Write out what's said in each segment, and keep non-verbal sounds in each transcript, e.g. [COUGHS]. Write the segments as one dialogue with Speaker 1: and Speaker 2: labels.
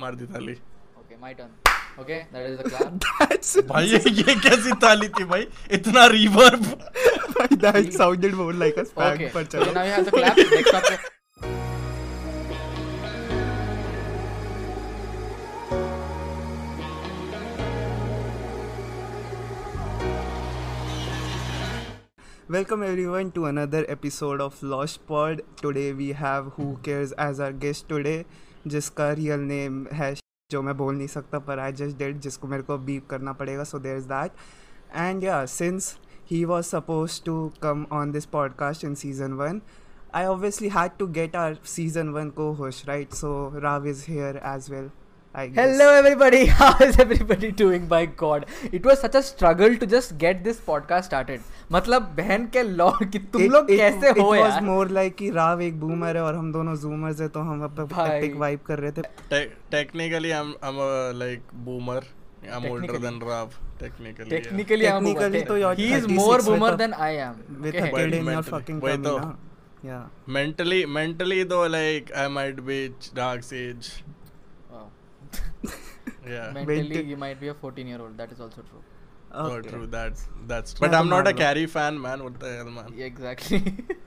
Speaker 1: मार दी ताली
Speaker 2: okay my turn okay that is the clap
Speaker 1: भाई ये कैसी ताली थी भाई? इतना रिवर्ब
Speaker 3: भाई that sounded more like
Speaker 2: a
Speaker 3: स्पैग
Speaker 2: पर
Speaker 3: चलो।
Speaker 2: Now we have the clap next up
Speaker 3: welcome everyone to another episode of lost pod today we have who cares as our guest जिसका रियल नेम है, जो मैं बोल नहीं सकता, पर आई जस्ट डेड जिसको मेरे को बीप करना पड़ेगा so there is that and yeah since he was supposed to come on this podcast in season one I obviously had to get our season one को होश right so Rav is here as well I.
Speaker 2: Hello everybody. How is everybody doing? By God, it was such a struggle to just get this podcast started. मतलब बहन के Lord कि तुम
Speaker 3: It-
Speaker 2: लोग
Speaker 3: it-
Speaker 2: कैसे
Speaker 3: it
Speaker 2: हो
Speaker 3: was
Speaker 2: यार?
Speaker 3: more like कि राव एक बूमर है और हम दोनों जूमर्स है तो हम अब। एपिक वाइब कर रहे थे
Speaker 1: technically I'm I'm a like boomer I'm older
Speaker 2: Technically.
Speaker 1: than Rav technically yeah.
Speaker 2: Technically, I'm a.
Speaker 3: Technically तो
Speaker 2: he is
Speaker 3: 36
Speaker 2: more
Speaker 3: with
Speaker 2: boomer
Speaker 3: a-
Speaker 2: than I am.
Speaker 3: with
Speaker 2: Okay.
Speaker 3: a kid in your
Speaker 1: mentally-
Speaker 3: fucking
Speaker 1: वही
Speaker 3: tummy
Speaker 1: तो।
Speaker 3: ना yeah
Speaker 1: yeah
Speaker 2: Mentally,
Speaker 3: Wait.
Speaker 2: you might be a 14 year old. That is also true.
Speaker 1: oh
Speaker 3: Okay.
Speaker 1: true that's that's
Speaker 3: Chalo
Speaker 1: but I'm not a
Speaker 3: मान लो।
Speaker 1: Carrie fan man what the hell man
Speaker 2: Yeah, exactly.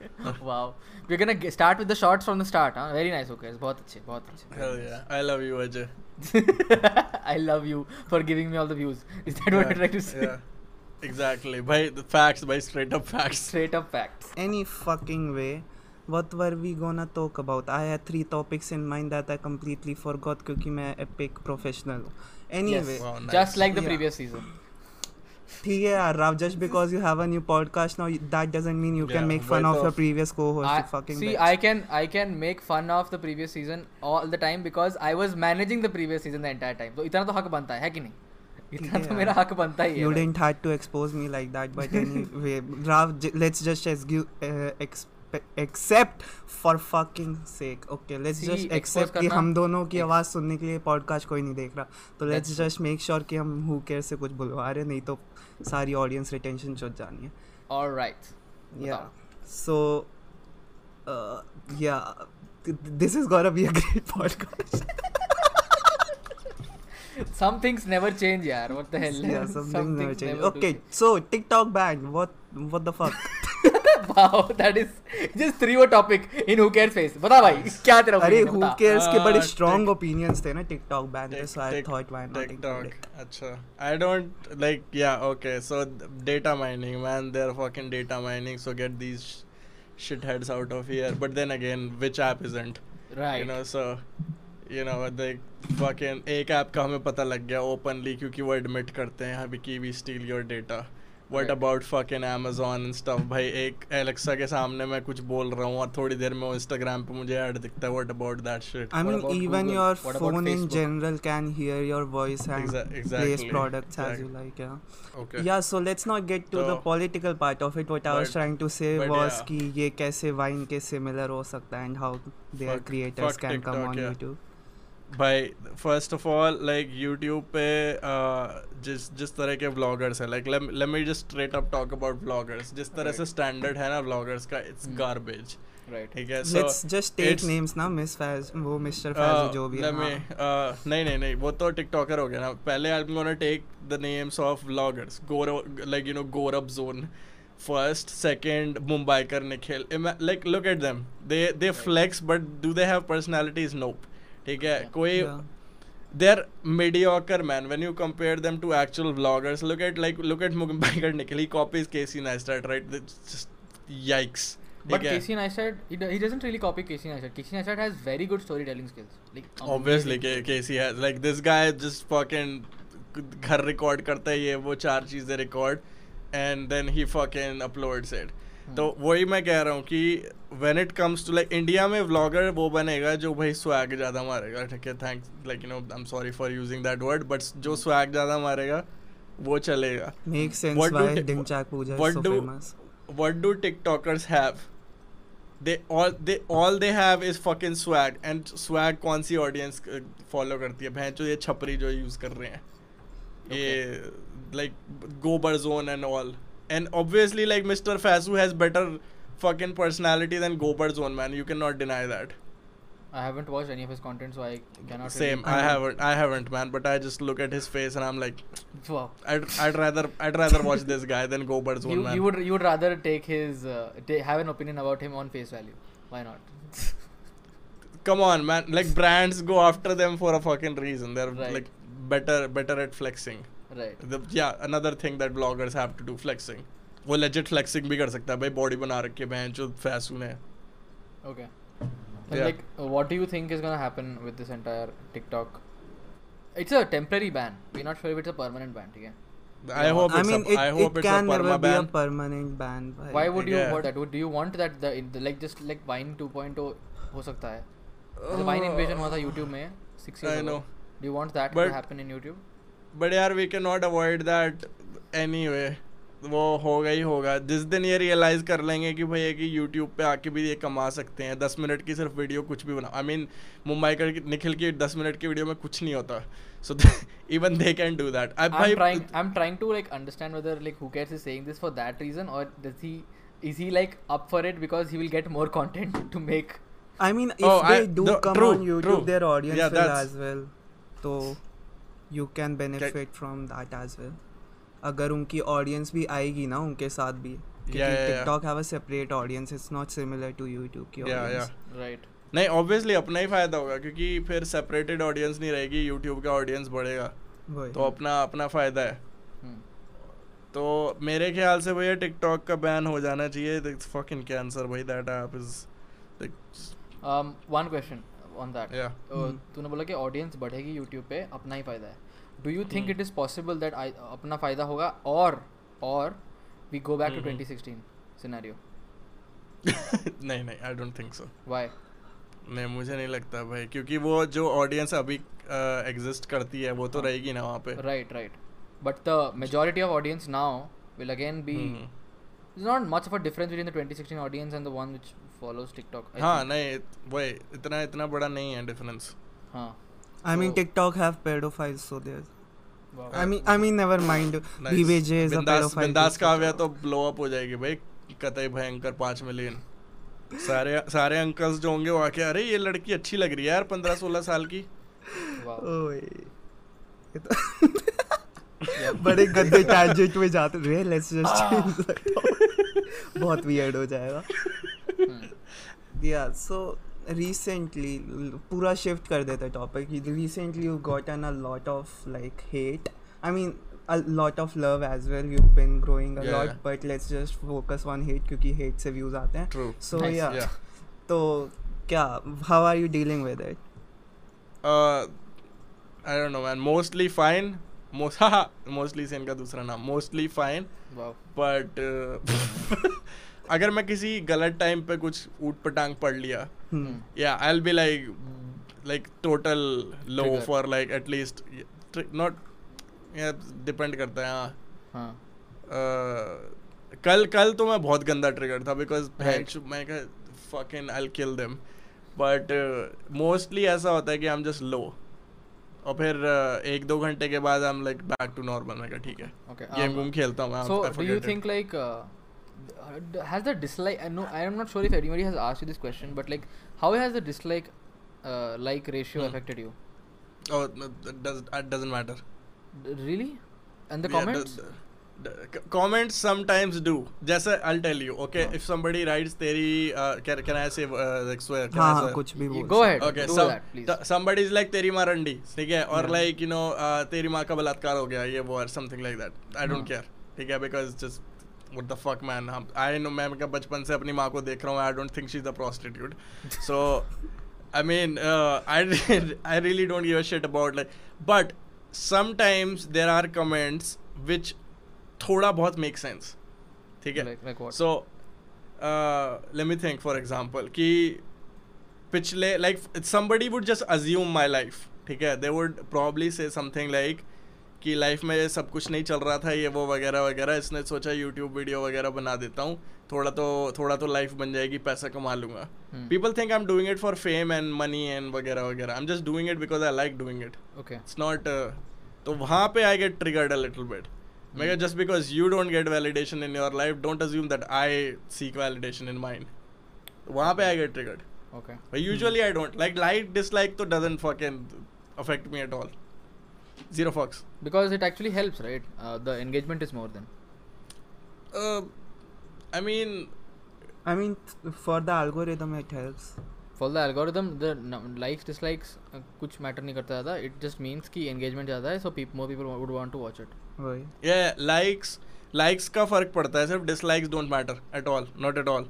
Speaker 2: [LAUGHS] wow. We're gonna g- start with the shots from the start. Huh? Very nice. Okay. बहुत अच्छे. बहुत अच्छे.
Speaker 1: hell yeah I love you Ajay [LAUGHS]
Speaker 2: I love you for giving me all the views. Is that what
Speaker 1: Yeah,
Speaker 2: you're trying to say?
Speaker 1: yeah exactly by the facts by straight up facts
Speaker 2: Straight up facts.
Speaker 3: any fucking way What were we gonna talk about I had three topics in mind that I completely forgot क्योंकि मैं epic professional हूँ
Speaker 1: Wow, nice.
Speaker 2: Just like the
Speaker 3: Yeah.
Speaker 2: previous season.
Speaker 3: ठीक है यार Rav just because you have a new podcast now that doesn't mean you can
Speaker 1: Yeah,
Speaker 3: make fun
Speaker 1: वही
Speaker 3: of
Speaker 1: तो।
Speaker 3: your previous co-host
Speaker 2: I,
Speaker 3: you fucking
Speaker 2: see,
Speaker 3: bitch.
Speaker 2: I can I can make fun of the previous season all the time because I was managing the previous season the entire time. तो इतना तो हक बनता है, है कि नहीं? इतना तो. मेरा हक बनता ही है.
Speaker 3: you
Speaker 2: भाई.
Speaker 3: didn't had to expose me like that but anyway Rav j- except for fucking sake okay let's just except कि हम दोनों की आवाज़ सुनने के लिए पॉडकास्ट कोई नहीं देख रहा। तो लेट्स जस्ट मेक श्योर कि हम हु केयर से कुछ बुलवा रहे नहीं तो सारी ऑडियंस रिटेंशन चुट जानी है। और
Speaker 2: yeah
Speaker 3: so yeah this is gore a great podcast
Speaker 2: Some things never change, यार. What the hell?
Speaker 3: yeah something never change
Speaker 2: do
Speaker 3: okay so tiktok ban what what the fuck
Speaker 2: wow, that is just threw a topic in who cares face. बता भाई, क्या तेरा
Speaker 3: अरे
Speaker 2: है,
Speaker 3: who
Speaker 2: बता.
Speaker 3: Cares के बड़े
Speaker 1: Ah, Tik-
Speaker 3: ओपिनियंस थे ना टिकटॉक बैन पे I
Speaker 1: Tik-
Speaker 3: thought why not
Speaker 1: TikTok. Acha. I don't like. Yeah. Okay. So data mining, man. They're fucking data mining. So get these sh- shitheads out of here. But then again, which app isn't?
Speaker 2: Right.
Speaker 1: You know. So you know, the fucking एक app का हमें पता लग गया openly क्योंकि वो admit करते हैं अभी की we steal your data
Speaker 2: what.
Speaker 1: About fucking Amazon and stuff भाई एक एलेक्सा के सामने मैं कुछ बोल रहा हूँ और थोड़ी देर में इंस्टाग्राम पे मुझे ऐड दिखता है
Speaker 2: what about that shit
Speaker 3: phone in
Speaker 2: Facebook?
Speaker 3: general can hear your voice and
Speaker 1: Exa-
Speaker 3: place
Speaker 1: exactly,
Speaker 3: products as you
Speaker 1: exact-
Speaker 3: like. Yeah.
Speaker 1: Okay
Speaker 3: Yeah. So let's not get to the
Speaker 1: So-
Speaker 3: political part of it. What I was
Speaker 1: But-
Speaker 3: trying to say
Speaker 1: but
Speaker 3: was
Speaker 1: yeah.
Speaker 3: कि ये कैसे Vine के similar हो सकता है and how their
Speaker 1: Fuck-
Speaker 3: creators
Speaker 1: fuck
Speaker 3: can come
Speaker 1: भाई first of all like YouTube पे uh, जिस जिस तरह के व्लॉगर्स हैं like let me just straight up talk about vloggers जिस तरह से स्टैंडर्ड है ना व्लॉगर्स का इट्स
Speaker 2: Hmm.
Speaker 1: Garbage
Speaker 2: Right.
Speaker 1: ठीक है सो
Speaker 3: Let's just take
Speaker 1: it's-
Speaker 3: ना Miss Faz वो Mr. Faz जो भी है.
Speaker 1: let me
Speaker 3: हाँ.
Speaker 1: uh, नहीं नहीं नहीं वो तो टिकटॉकर हो गया ना पहले I am gonna take the names of vloggers Gaurav like you know Gaurav zone ठीक है. कोई
Speaker 3: Yeah.
Speaker 1: they're mediocre man when you compare them to actual vloggers look at like look at Mumbai Nikhil he copies Casey Neistat right It's just yikes
Speaker 2: But
Speaker 1: ठीक है?
Speaker 2: Casey Neistat, he, do- he doesn't really copy Casey Neistat. Casey Neistat has very good storytelling skills. Like
Speaker 1: obviously
Speaker 2: amazing.
Speaker 1: K- Casey has like this guy just fucking घर record करता है ये वो चार चीज़ें record and then he fucking uploads it तो वही मैं कह रहा हूँ कि when it comes to like India में व्लॉगर वो बनेगा जो भाई स्वैग ज़्यादा मारेगा ठीक है? Thanks like you know I am sorry for using that word but जो स्वैग ज़्यादा मारेगा वो चलेगा। What do TikTokers have they all they all they have is fucking swag and swag कौन सी ऑडियंस फॉलो uh, करती है? भैंसो ये छपरी जो यूज़ कर रहे हैं। ये लाइक गोबर zone and all and obviously like Mr. Fasu has better fucking personality than gobar zone man you cannot deny that
Speaker 2: I haven't watched any of his content, so I cannot.
Speaker 1: Same.
Speaker 2: Really...
Speaker 1: I haven't. I haven't, man. But I just look at his face and I'm like,
Speaker 2: Wow.
Speaker 1: I'd, I'd rather, I'd rather watch this guy than Go Birds one
Speaker 2: You,
Speaker 1: man.
Speaker 2: you would you would rather take his uh, ta- have an opinion about him on face value. Why not?
Speaker 1: Come on, man. Like brands go after them for a fucking reason. They're
Speaker 2: Right.
Speaker 1: like better, better at flexing.
Speaker 2: Right.
Speaker 1: The, yeah, another thing that bloggers have to do flexing. वो legit flexing भी कर सकता है भाई body बना रखी है बहन जो फैसून है
Speaker 2: Okay. And
Speaker 1: Yeah.
Speaker 2: like, uh, what do you think is gonna happen with this entire TikTok? It's a temporary ban. We're not sure if it's a permanent ban. Okay.
Speaker 1: I hope
Speaker 3: I
Speaker 1: it's
Speaker 3: mean,
Speaker 1: a,
Speaker 3: it,
Speaker 1: I hope
Speaker 3: it
Speaker 1: it's
Speaker 3: can
Speaker 1: a
Speaker 3: never
Speaker 1: perma
Speaker 3: be a permanent ban. भाई.
Speaker 2: Why would you
Speaker 1: Yeah.
Speaker 2: want that? Would, do you want that the, the like just like Vine 2.0 हो सकता है? जैसे Vine invasion हुआ था YouTube में six years
Speaker 1: I
Speaker 2: ago.
Speaker 1: know.
Speaker 2: Do you want that
Speaker 1: But-
Speaker 2: to happen in YouTube?
Speaker 1: But यार we can not avoid that anyway वो होगा ही होगा। जिस दिन ये रियलाइज़ कर लेंगे कि भाई कि यूट्यूब पे आके भी ये कमा सकते हैं दस मिनट की सिर्फ़ वीडियो कुछ भी बनाओ आई मीन मुंबई कर निखिल की दस मिनट की वीडियो में कुछ नहीं होता। So even they can do
Speaker 2: that I am trying to like understand whether like who cares is this for that reason और does he is he like up for it because he will get more content to make
Speaker 3: I mean if they do come on YouTube their audience as well तो you can benefit from that as well. अगर उनकी audience भी आएगी ना उनके साथ भी. TikTok have a separate audience. It's not similar to YouTube की
Speaker 1: या
Speaker 3: audience.
Speaker 1: नहीं ऑब्वियसली अपना ही फ़ायदा होगा क्योंकि फिर सेपरेटेड ऑडियंस नहीं रहेगी यूट्यूब का ऑडियंस बढ़ेगा तो अपना अपना फ़ायदा है
Speaker 2: Hmm.
Speaker 1: तो मेरे ख्याल से भैया टिकटॉक का बैन हो जाना चाहिए फकिंग कैंसर भाई that app is
Speaker 2: Um, one question on that.
Speaker 1: या
Speaker 2: Uh,
Speaker 3: Hmm.
Speaker 2: तूने बोला कि ऑडियंस बढ़ेगी यूट्यूब पे अपना ही फ़ायदा है do you think
Speaker 1: Hmm.
Speaker 2: It is possible that अपना फ़ायदा होगा और और we go back to
Speaker 1: Mhm.
Speaker 2: 2016 scenario
Speaker 1: नहीं नहीं I don't think so
Speaker 2: why
Speaker 1: नहीं मुझे नहीं लगता भाई क्योंकि वो जो ऑडियंस अभी एग्जिस्ट करती है वो तो
Speaker 2: हाँ.
Speaker 1: रहेगी ना वहाँ पे
Speaker 2: right right but the majority of audience now will again be
Speaker 1: hmm.
Speaker 2: There's not much of a difference between the 2016 audience and the one which follows TikTok. I
Speaker 1: हाँ
Speaker 2: think.
Speaker 1: नहीं वही इतना इतना बड़ा नहीं है डिफरेंस
Speaker 2: हाँ.
Speaker 3: I mean,
Speaker 2: So-
Speaker 3: TikTok have pedophiles, so there's.
Speaker 2: Wow.
Speaker 3: I mean, I mean, never mind. BBJ is a
Speaker 1: बिंदास तो ब्लो अप हो जाएगी भाई। कतई भयंकर पाँच मिलियन सारे सारे अंकल्स जो होंगे वो आके अरे ये लड़की अच्छी लग रही है यार पंद्रह सोलह साल की।
Speaker 2: wow.
Speaker 3: ओए। ये तो बड़े गंदे टैंजेंट में जाते रे लेट्स जस्ट बहुत वियर्ड हो जाएगा. या सो रिसेंटली पूरा शिफ्ट कर देते topic recently you got an a lot of like hate I mean a lot of love as well you've been growing a
Speaker 1: Yeah.
Speaker 3: lot yeah. but let's just focus on hate क्योंकि hate से views आते हैं
Speaker 1: true
Speaker 3: so
Speaker 2: Nice.
Speaker 3: yeah
Speaker 1: yeah
Speaker 3: तो क्या how are you dealing with it
Speaker 1: uh, I don't know man mostly fine most haha mostly से इनका दूसरा नाम mostly fine
Speaker 2: Wow.
Speaker 1: बट अगर मैं किसी गलत टाइम पे कुछ ऊट पटांग पढ़ लिया. Yeah I will be like like total low
Speaker 2: for
Speaker 1: like at least not depend करता है हाँ
Speaker 2: हाँ.
Speaker 1: Uh, कल कल तो मैं बहुत गंदा ट्रिगर था बिकॉज़. मैं fucking I kill them but mostly ऐसा होता है कि आई एम जस्ट लो और फिर uh, एक दो घंटे के बाद I am like back to normal मैं कहा ठीक है
Speaker 2: Okay.
Speaker 1: गेम
Speaker 2: um,
Speaker 1: गूम खेलता हूँ मैं
Speaker 2: So,
Speaker 1: I
Speaker 2: do
Speaker 1: forget
Speaker 2: you
Speaker 1: it.
Speaker 2: think like uh, d- has the dislike? I know I am not sure if anybody has asked you this question, but like, how has the dislike uh, like ratio
Speaker 1: Hmm.
Speaker 2: affected you?
Speaker 1: Oh, no, that does it doesn't matter.
Speaker 2: D- really? And the
Speaker 1: Yeah,
Speaker 2: comments?
Speaker 1: the- the- the c- comments sometimes do. जैसे I'll tell you. Okay,
Speaker 2: हाँ.
Speaker 1: if somebody writes तेरी uh, can can I say uh, like swear? Can
Speaker 3: हाँ
Speaker 1: I
Speaker 3: हाँ
Speaker 1: swear?
Speaker 3: कुछ भी
Speaker 2: You
Speaker 3: बोल
Speaker 2: go
Speaker 3: सकते
Speaker 2: ahead.
Speaker 1: Okay,
Speaker 2: do
Speaker 1: some,
Speaker 2: that, please.
Speaker 1: th- somebody is like तेरी माँ रंडी ठीक है और
Speaker 3: Yeah.
Speaker 1: like you know uh, तेरी माँ का बलात्कार हो गया ये वो or something like that. I don't
Speaker 2: हाँ.
Speaker 1: care. ठीक है because just what the fuck man I know मैं मैं बचपन से अपनी माँ को देख रहा हूँ I don't think she's a prostitute. So I mean uh, I I really don't give a shit about like but sometimes there are comments which थोड़ा बहुत make sense. ठीक है uh, let me think for example कि पिछले like somebody would just assume my life ठीक है they would probably say something like कि life में ये सब कुछ नहीं चल रहा था ये वो वगैरह वगैरह इसने सोचा यूट्यूब वीडियो वगैरह बना देता हूँ थोड़ा तो थोड़ा तो लाइफ बन जाएगी पैसा कमा लूँगा. People think I am doing it for fame and money and वगैरह वगैरह I am just doing it because I like doing it
Speaker 2: okay.
Speaker 1: It's not तो वहाँ पे I get triggered a little bit मैं. Just because you don't get validation in your life don't assume that I seek validation in mind वहाँ पे I get
Speaker 2: triggered.
Speaker 1: But usually I don't like like dislike तो doesn't fucking affect me at all. Zero fucks.
Speaker 2: Because it actually helps, right? Uh, the engagement is more then.
Speaker 1: Uh, I mean,
Speaker 3: I mean, for the algorithm, it helps.
Speaker 2: For the algorithm, the n- likes dislikes uh, कुछ matter नहीं करता ज़्यादा. It just means कि engagement ज़्यादा है, so peop- more people would want to watch it.
Speaker 3: वही
Speaker 1: yeah, likes likes का फ़र्क पड़ता है सिर्फ़ dislikes don't matter at all, not at all.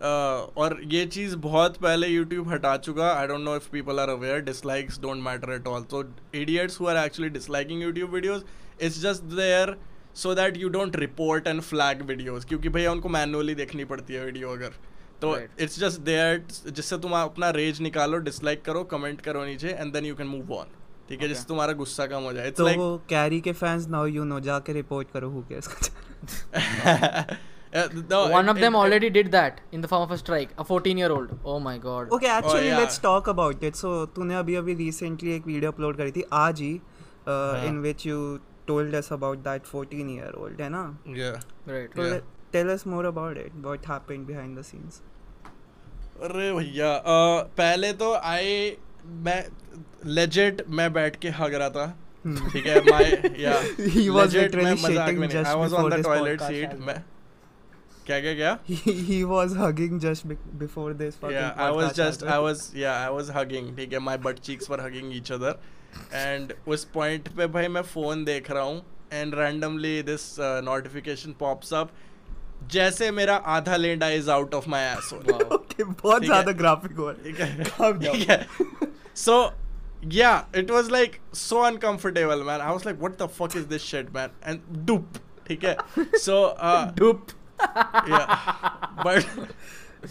Speaker 1: Uh, और ये चीज़ बहुत पहले यूट्यूब हटा चुका। I don't know if people are aware dislikes don't matter at all. So idiots who are actually disliking YouTube videos, it's just there so that you don't report and flag videos क्योंकि भैया उनको manually देखनी पड़ती है video अगर। तो it's just there जिससे तुम अपना रेज निकालो डिसलाइक करो कमेंट करो नीचे and then you can move on ठीक है जिससे तुम्हारा गुस्सा कम हो जाए। इट्स
Speaker 3: तो
Speaker 1: लाइक
Speaker 3: कैरी के फैंस नाउ यू नो जाके रिपोर्ट करो who cares [LAUGHS] [LAUGHS] [LAUGHS]
Speaker 2: One of them already did that in the form of a strike. A 14-year-old. Oh my god.
Speaker 3: Okay actually
Speaker 1: yeah.
Speaker 3: Let's talk about it so तूने अभी अभी recently एक video upload करी थी आज ही
Speaker 1: हाँ.
Speaker 3: In which you told us about that 14 year old है ना
Speaker 1: yeah.
Speaker 2: Right.
Speaker 3: तो
Speaker 1: Yeah.
Speaker 3: Tell us more about it what happened behind the scenes
Speaker 1: अरे भैया अ, पहले तो आई मैं लेजेट मैं बैठ के हग रहा था ठीक है माय या. [LAUGHS]
Speaker 3: He was literally shitting just
Speaker 1: I was on
Speaker 3: before
Speaker 1: the
Speaker 3: this
Speaker 1: toilet
Speaker 3: podcast
Speaker 1: seat
Speaker 3: as
Speaker 1: मैं क्या क्या क्या
Speaker 3: he, was hugging just before this fucking
Speaker 1: yeah i was just i was yeah i was hugging ठीक है my butt cheeks were hugging each other and उस point पे भाई मैं phone देख रहा हूँ and randomly this uh, notification pops up जैसे मेरा आधा लेंडा is out of my asshole
Speaker 2: Wow.
Speaker 3: okay बहुत ज़्यादा ग्राफिक है
Speaker 1: ठीक है है so yeah it was like so uncomfortable man i was like what the fuck is this shit man and doop ठीक है so uh, Yeah. But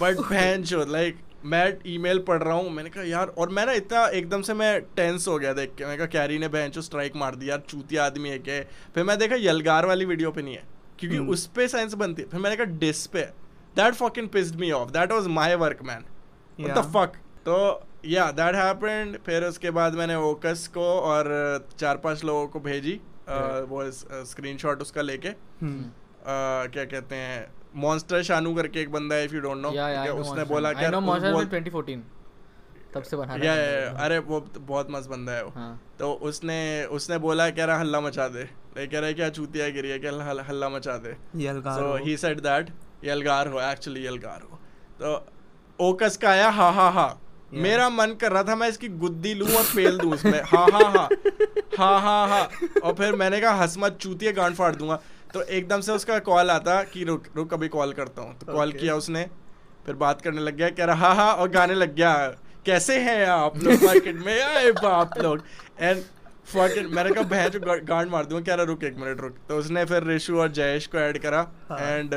Speaker 1: but बहन चो like मैं ईमेल पढ़ रहा हूँ मैंने कहा यार और मैं ना इतना एकदम से मैं टेंस हो गया देख के। मैंने कहा कैरी ने बहन चो स्ट्राइक मार दी यार चूतिया आदमी है क्या? फिर मैं देखा यलगार वाली वीडियो पे नहीं है क्योंकि
Speaker 3: हम्म।
Speaker 1: उस पे साइंस बनती है। फिर मैंने कहा डिस पे that fucking pissed me off that was my work man
Speaker 3: the
Speaker 1: fuck तो या दैट हैपेंड फिर उसके बाद मैंने ओकस को और चार पाँच लोगों को भेजी अ,
Speaker 2: Right.
Speaker 1: वो स्क्रीनशॉट उसका लेके। अ, क्या कहते हैं मॉन्स्टर शानू करके एक बंदा है इफ़ यू डोंट नो उसने बोला
Speaker 2: Monster
Speaker 1: वो-
Speaker 2: 2014. तब से बना
Speaker 1: या
Speaker 2: रहा
Speaker 1: या-
Speaker 2: है
Speaker 1: अरे वो बहुत मस्त बंदा है वो।
Speaker 2: हाँ।
Speaker 1: तो उसने उसने बोला कह रहा हल्ला मचा दे। ले कह रहा है क्या चूतिया गिरी है? क्या हल्ला- हल्ला मचा दे।
Speaker 3: यलगार।
Speaker 1: सो
Speaker 3: ही
Speaker 1: सेड दैट यलगार हो एक्चुअली यलगार. हो तो ओकस का आया हा हा हा।
Speaker 3: Yeah.
Speaker 1: मेरा मन कर रहा था मैं इसकी गुद्दी लूँ और फेल दूँ उसमें हा हा हा। हा हा हा। और फिर मैंने कहा हंस मत चूतिया गांड फाड़ दूँगा। तो एकदम से उसका कॉल आता कि रुक रुक अभी कॉल करता हूँ। तो कॉल
Speaker 3: Okay.
Speaker 1: किया उसने फिर बात करने लग गया कह रहा हा हा और गाने लग गया कैसे हैं आप लोग मार्केट में? [LAUGHS] आए बाप लोग. एंड fucking मैंने कहा बहन जो गांड मार दूँगा। कह रहा रुक एक मिनट रुक। तो उसने फिर रिशु और जयेश को ऐड करा एंड
Speaker 3: हाँ।
Speaker 1: एंड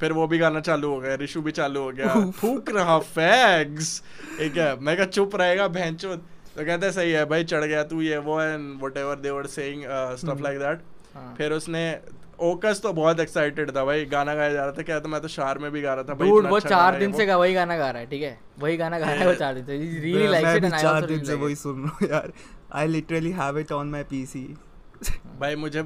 Speaker 1: फिर वो भी गाना चालू हो गया रिशु भी चालू हो गया। [LAUGHS] फूक रहा फैग्स ठीक है मैं कहा चुप रहेगा बहन तो कहते सही है भाई चढ़ गया तू ये वो and whatever they were saying
Speaker 3: stuff.
Speaker 1: Like that
Speaker 2: हाँ।
Speaker 1: फिर उसने ओकस तो बहुत एक्साइटेड था भाई गाना गाया जा रहा था क्या था मैं तो शार में भी गा रहा था भाई
Speaker 2: Dude, वो
Speaker 1: अच्छा
Speaker 2: चार दिन से गा- वही गाना गा रहा है ठीक है? वही गाना गा रहा है वो चार दिन से। रियली
Speaker 3: मैं
Speaker 2: इट एंड आई
Speaker 3: चार दिन से वही सुन रहा हूँ यार। I literally have it on my PC
Speaker 1: भाई मुझे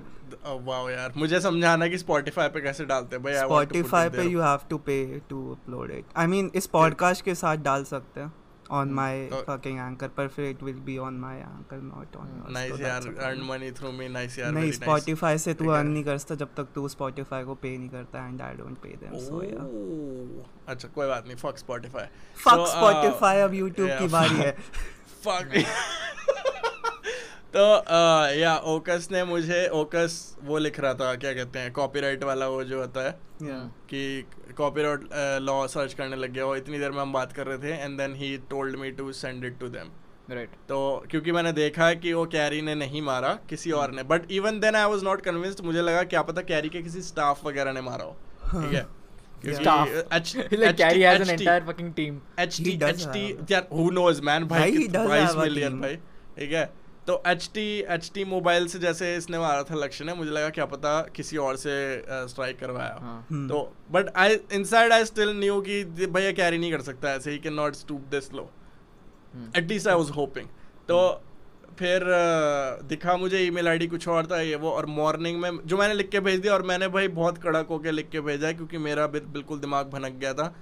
Speaker 1: वाह यार मुझे समझाना कि स्पॉटिफाई पे कैसे डालते हैं भाई
Speaker 3: स्पॉटिफाई पे you have to pay to upload it I mean इस पॉडकास्ट के साथ डाल सकते हैं। ऑन माय
Speaker 1: तो-
Speaker 3: फकिंग एंकर पर फिर it will be on my anchor not on
Speaker 1: nice यार earn money through me nice यार
Speaker 3: नहीं
Speaker 1: very nice.
Speaker 3: से तू
Speaker 1: ठीक
Speaker 3: नहीं करता जब तक तू स्पॉटिफाई को पे नहीं करता and I don't pay them so yeah
Speaker 1: Oh, अच्छा कोई बात नहीं फक स्पॉटिफाई
Speaker 3: फक स्पॉटिफाई अब यूट्यूब की बारी है। [LAUGHS]
Speaker 1: फक [LAUGHS] तो आ, या ओकस ने मुझे ओकस वो लिख रहा था क्या कहते हैं कॉपीराइट वाला वो जो होता है
Speaker 3: Yeah.
Speaker 1: कि कॉपीराइट लॉ सर्च करने लग गया और इतनी देर में हम बात कर रहे थे and then he told me to send it to them
Speaker 2: right
Speaker 1: तो क्योंकि मैंने देखा कि वो कैरी ने नहीं मारा किसी और ने but even then I was not convinced मुझे लगा क्या पता कैरी के किसी स्टाफ वगैरह ने मारा हो ठीक है [LAUGHS]
Speaker 2: Staff.
Speaker 1: H- [LAUGHS]
Speaker 2: like Carrie has an entire fucking team
Speaker 1: H
Speaker 3: He
Speaker 1: T
Speaker 3: does
Speaker 1: H T
Speaker 3: have-
Speaker 1: यार हु नोज़ मैन
Speaker 3: भाई,
Speaker 1: भाई
Speaker 3: he does have a team.
Speaker 1: ठीक है तो H T H T mobile से जैसे इसने मारा था लक्ष्य ने मुझे लगा क्या पता किसी और से स्ट्राइक करवाया हाँ।
Speaker 3: Hmm.
Speaker 1: तो but I inside I still knew कि भैया कैरी नहीं कर सकता ऐसे ही can not stoop this low
Speaker 2: hmm.
Speaker 1: At least I was hoping तो फिर दिखा मुझे ईमेल आईडी कुछ और था ये वो और मॉर्निंग में जो मैंने लिख के भेज दिया और मैंने भाई बहुत कड़क होकर लिख के भेजा है क्योंकि मेरा बिल- बिल्कुल दिमाग भनक गया था।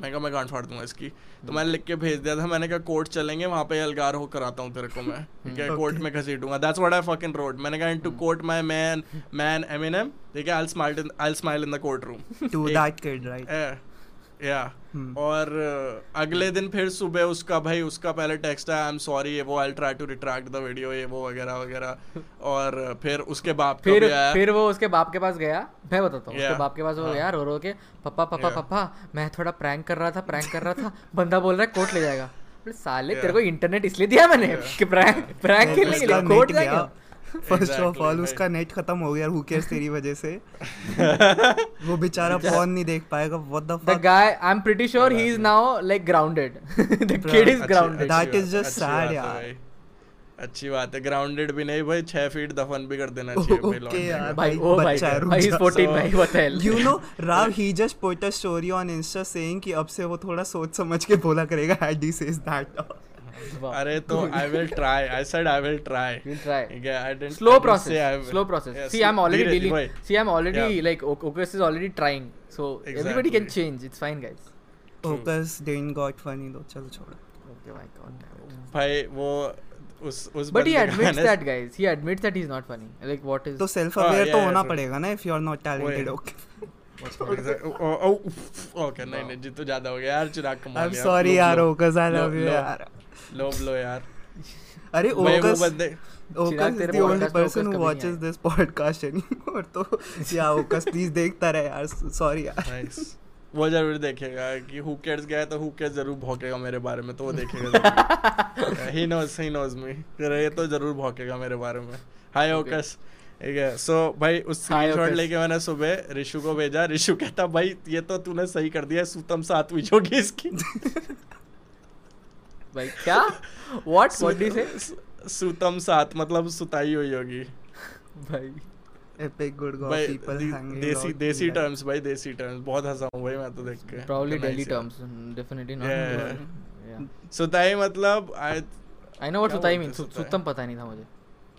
Speaker 1: मैं कहा मैं गांड फाड़ दूँगा इसकी। तो मैंने लिख के भेज दिया था मैंने कहा कोर्ट चलेंगे वहाँ पे अलगार होकर आता हूँ तेरे को मैं ठीक है? [LAUGHS] कोर्ट में घसीटूँगा। That's what I fucking rode मैंने कहा into court my man man Eminem ठीक है? I smile I smile in the courtroom
Speaker 3: to that kid right yeah.
Speaker 1: और uh, अगले दिन फिर सुबह उसका भाई उसका पहले टेक्स्ट है आई एम सॉरी ये वो I try to retract the video ये वो वगैरह वगैरह. [LAUGHS] और फिर उसके बाप का
Speaker 2: फिर
Speaker 1: भी
Speaker 2: फिर वो उसके बाप के पास गया। मैं बताता हूँ उसके बाप के पास वो
Speaker 1: हाँ.
Speaker 2: गया रो रो के पप्पा पप्पा
Speaker 1: Yeah.
Speaker 2: पप्पा मैं थोड़ा प्रैंक कर रहा था प्रैंक कर रहा था बंदा बोल रहा है कोर्ट ले जाएगा। साले
Speaker 1: Yeah.
Speaker 2: तेरे को इंटरनेट इसलिए दिया मैंने
Speaker 1: Yeah.
Speaker 2: कि प्रैंक प्रैंक के लिए कोर्ट जाएगा।
Speaker 3: फ़र्स्ट ऑफ़ ऑल उसका नेट खत्म हो गया हुक तेरी वजह से? [LAUGHS] वो बेचारा फ़ोन नहीं देख पाएगा what
Speaker 2: the
Speaker 3: fuck the
Speaker 2: guy I am pretty sure he is now like grounded the kid is grounded
Speaker 3: that is just sad यार.
Speaker 1: अच्छी बात है। ग्राउंडेड भी नहीं भाई छह फीट दफन भी कर देना चाहिए
Speaker 3: okay,
Speaker 2: भाई
Speaker 3: भाई
Speaker 2: भाई भाई भाई
Speaker 1: अरे तो I will try I said I
Speaker 2: will try
Speaker 1: है I
Speaker 2: Slow process. Slow process. See, I'm already dealing.
Speaker 1: भाई
Speaker 2: See, I'm already
Speaker 1: Yeah.
Speaker 2: like O- Oculus is already trying. So everybody can
Speaker 1: Exactly.
Speaker 2: change. It's fine, guys.
Speaker 3: Focus didn't got funny though चलो छोड़ो
Speaker 2: Okay, my God. damn it.
Speaker 1: भाई वो उस उस
Speaker 2: But he
Speaker 1: बंदे का
Speaker 2: admits
Speaker 1: ना-
Speaker 2: that, guys. He admits that he's not funny. Like, what is?
Speaker 3: तो सेल्फ
Speaker 1: हाँ,
Speaker 3: अवेयर तो होना. पड़ेगा ना if you are not talented
Speaker 1: वही। [LAUGHS]
Speaker 3: okay
Speaker 1: ओके नहीं नहीं जितू ज़्यादा हो गया यार चिराग कमाल
Speaker 3: I'm
Speaker 1: यार,
Speaker 3: sorry यार यार
Speaker 1: लो लो यार।
Speaker 3: अरे
Speaker 2: podcast
Speaker 3: anymore तो या please देखता रहे यार sorry यार।
Speaker 1: नाइस वो ज़रूर देखेगा कि हु केयर्स गया तो हु केयर्स ज़रूर भौंकेगा मेरे बारे में तो वो देखेगा he knows he knows me ये तो ज़रूर भौंकेगा मेरे बारे में। हाय
Speaker 2: Okay.
Speaker 1: ठीक है सो भाई उस स्क्रीनशॉट लेके मैंने सुबह ऋषु को भेजा ऋषु कहता भाई ये तो तूने सही कर दिया सूतम सात हुई होगी इसकी [LAUGHS]
Speaker 2: भाई क्या? What? What do you say?
Speaker 1: सूतम सात मतलब सुताई हुई होगी
Speaker 2: भाई.
Speaker 3: god
Speaker 1: भाई
Speaker 3: people
Speaker 1: दे-
Speaker 3: hanging
Speaker 1: देसी देसी टर्म्स भाई देसी टर्म्स बहुत हंसा हूँ भाई मैं तो देख के
Speaker 2: Probably
Speaker 1: Nice
Speaker 2: Delhi
Speaker 1: यार।
Speaker 2: terms. Definitely not.
Speaker 1: Yeah.
Speaker 2: Hindi. Yeah.
Speaker 1: सुताई मतलब आई
Speaker 2: I know what
Speaker 1: क्या
Speaker 2: सुताई.
Speaker 1: सुताई?
Speaker 2: सुतम पता नहीं था मुझे.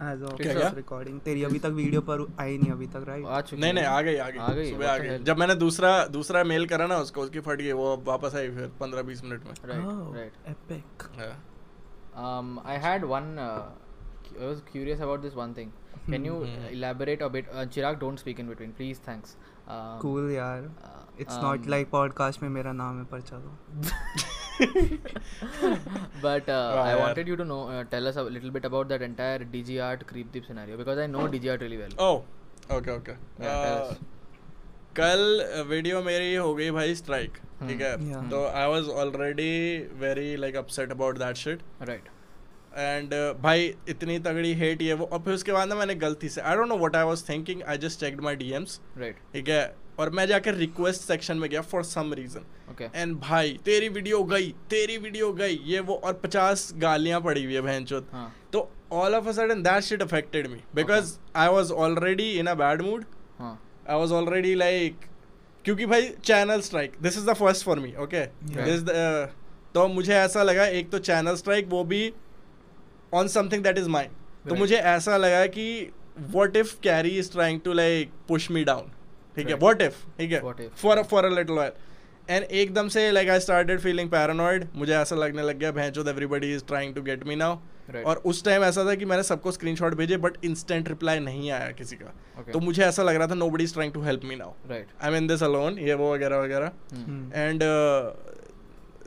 Speaker 1: तो।
Speaker 3: this
Speaker 1: क्या?
Speaker 3: recording तेरी अभी तक वीडियो पर आई नहीं अभी तक right
Speaker 2: आ चुकी
Speaker 1: नहीं नहीं आ गई आ
Speaker 2: आ
Speaker 1: गई
Speaker 2: गई,
Speaker 1: सुबह आ गई जब मैंने दूसरा दूसरा मेल करा ना उसको उसकी फट गई वो वापस आई फिर पंद्रह बीस मिनट में
Speaker 2: Right.
Speaker 3: oh,
Speaker 2: Right.
Speaker 3: epic
Speaker 1: हाँ।
Speaker 2: Um, I had one. Uh, I was curious about this one thing. Can you
Speaker 1: Hmm.
Speaker 2: uh, elaborate a bit? Uh, Chirag, don't speak in between, please. Thanks. Um,
Speaker 3: cool यार
Speaker 2: uh,
Speaker 3: it's
Speaker 2: um,
Speaker 3: not like podcast में मेरा नाम है पर चलो
Speaker 2: but uh,
Speaker 1: Wow,
Speaker 2: I
Speaker 1: yaar.
Speaker 2: wanted you to know, uh, tell us a little bit about that entire DG Art Creep Deep scenario because I know DG Art really well.
Speaker 1: Oh okay okay
Speaker 2: Yeah, tell us.
Speaker 1: कल video मेरी हो गई भाई strike ठीक है तो I was already very like upset about that shit
Speaker 2: Right.
Speaker 1: And भाई इतनी तगड़ी हेट ये वो और फिर उसके बाद ना मैंने गलती से I don't know what I was thinking I just checked my DMs
Speaker 2: Right.
Speaker 1: ठीक है और मैं जाकर रिक्वेस्ट सेक्शन में गया फॉर सम रीजन एंड भाई तेरी वीडियो गई तेरी वीडियो गई ये वो और पचास गालियाँ पड़ी हुई है बहन
Speaker 2: हाँ.
Speaker 1: तो all of a sudden that shit affected me because I was already in a bad
Speaker 2: mood.
Speaker 1: I was already like क्योंकि भाई channel strike this is the first for me
Speaker 3: okay
Speaker 1: this तो मुझे ऐसा लगा एक तो चैनल स्ट्राइक वो भी on something that is mind तो मुझे ऐसा लगा कि what if Carry is trying to like push me down ठीक है
Speaker 2: वॉट
Speaker 1: व्हाट इफ़ ठीक है for for a little while and एकदम से like I started feeling paranoid मुझे ऐसा लगने लग गया भैंचो everybody is trying to get me now
Speaker 2: Right.
Speaker 1: और उस टाइम ऐसा था कि मैंने सबको स्क्रीनशॉट भेजे बट इंस्टेंट रिप्लाई नहीं आया किसी का
Speaker 2: Okay.
Speaker 1: तो मुझे ऐसा लग रहा था nobody is trying to help me now
Speaker 2: Right.
Speaker 1: I mean this alone ये वो वगैरह वगैरह
Speaker 2: Hmm.
Speaker 3: Hmm.
Speaker 1: एंड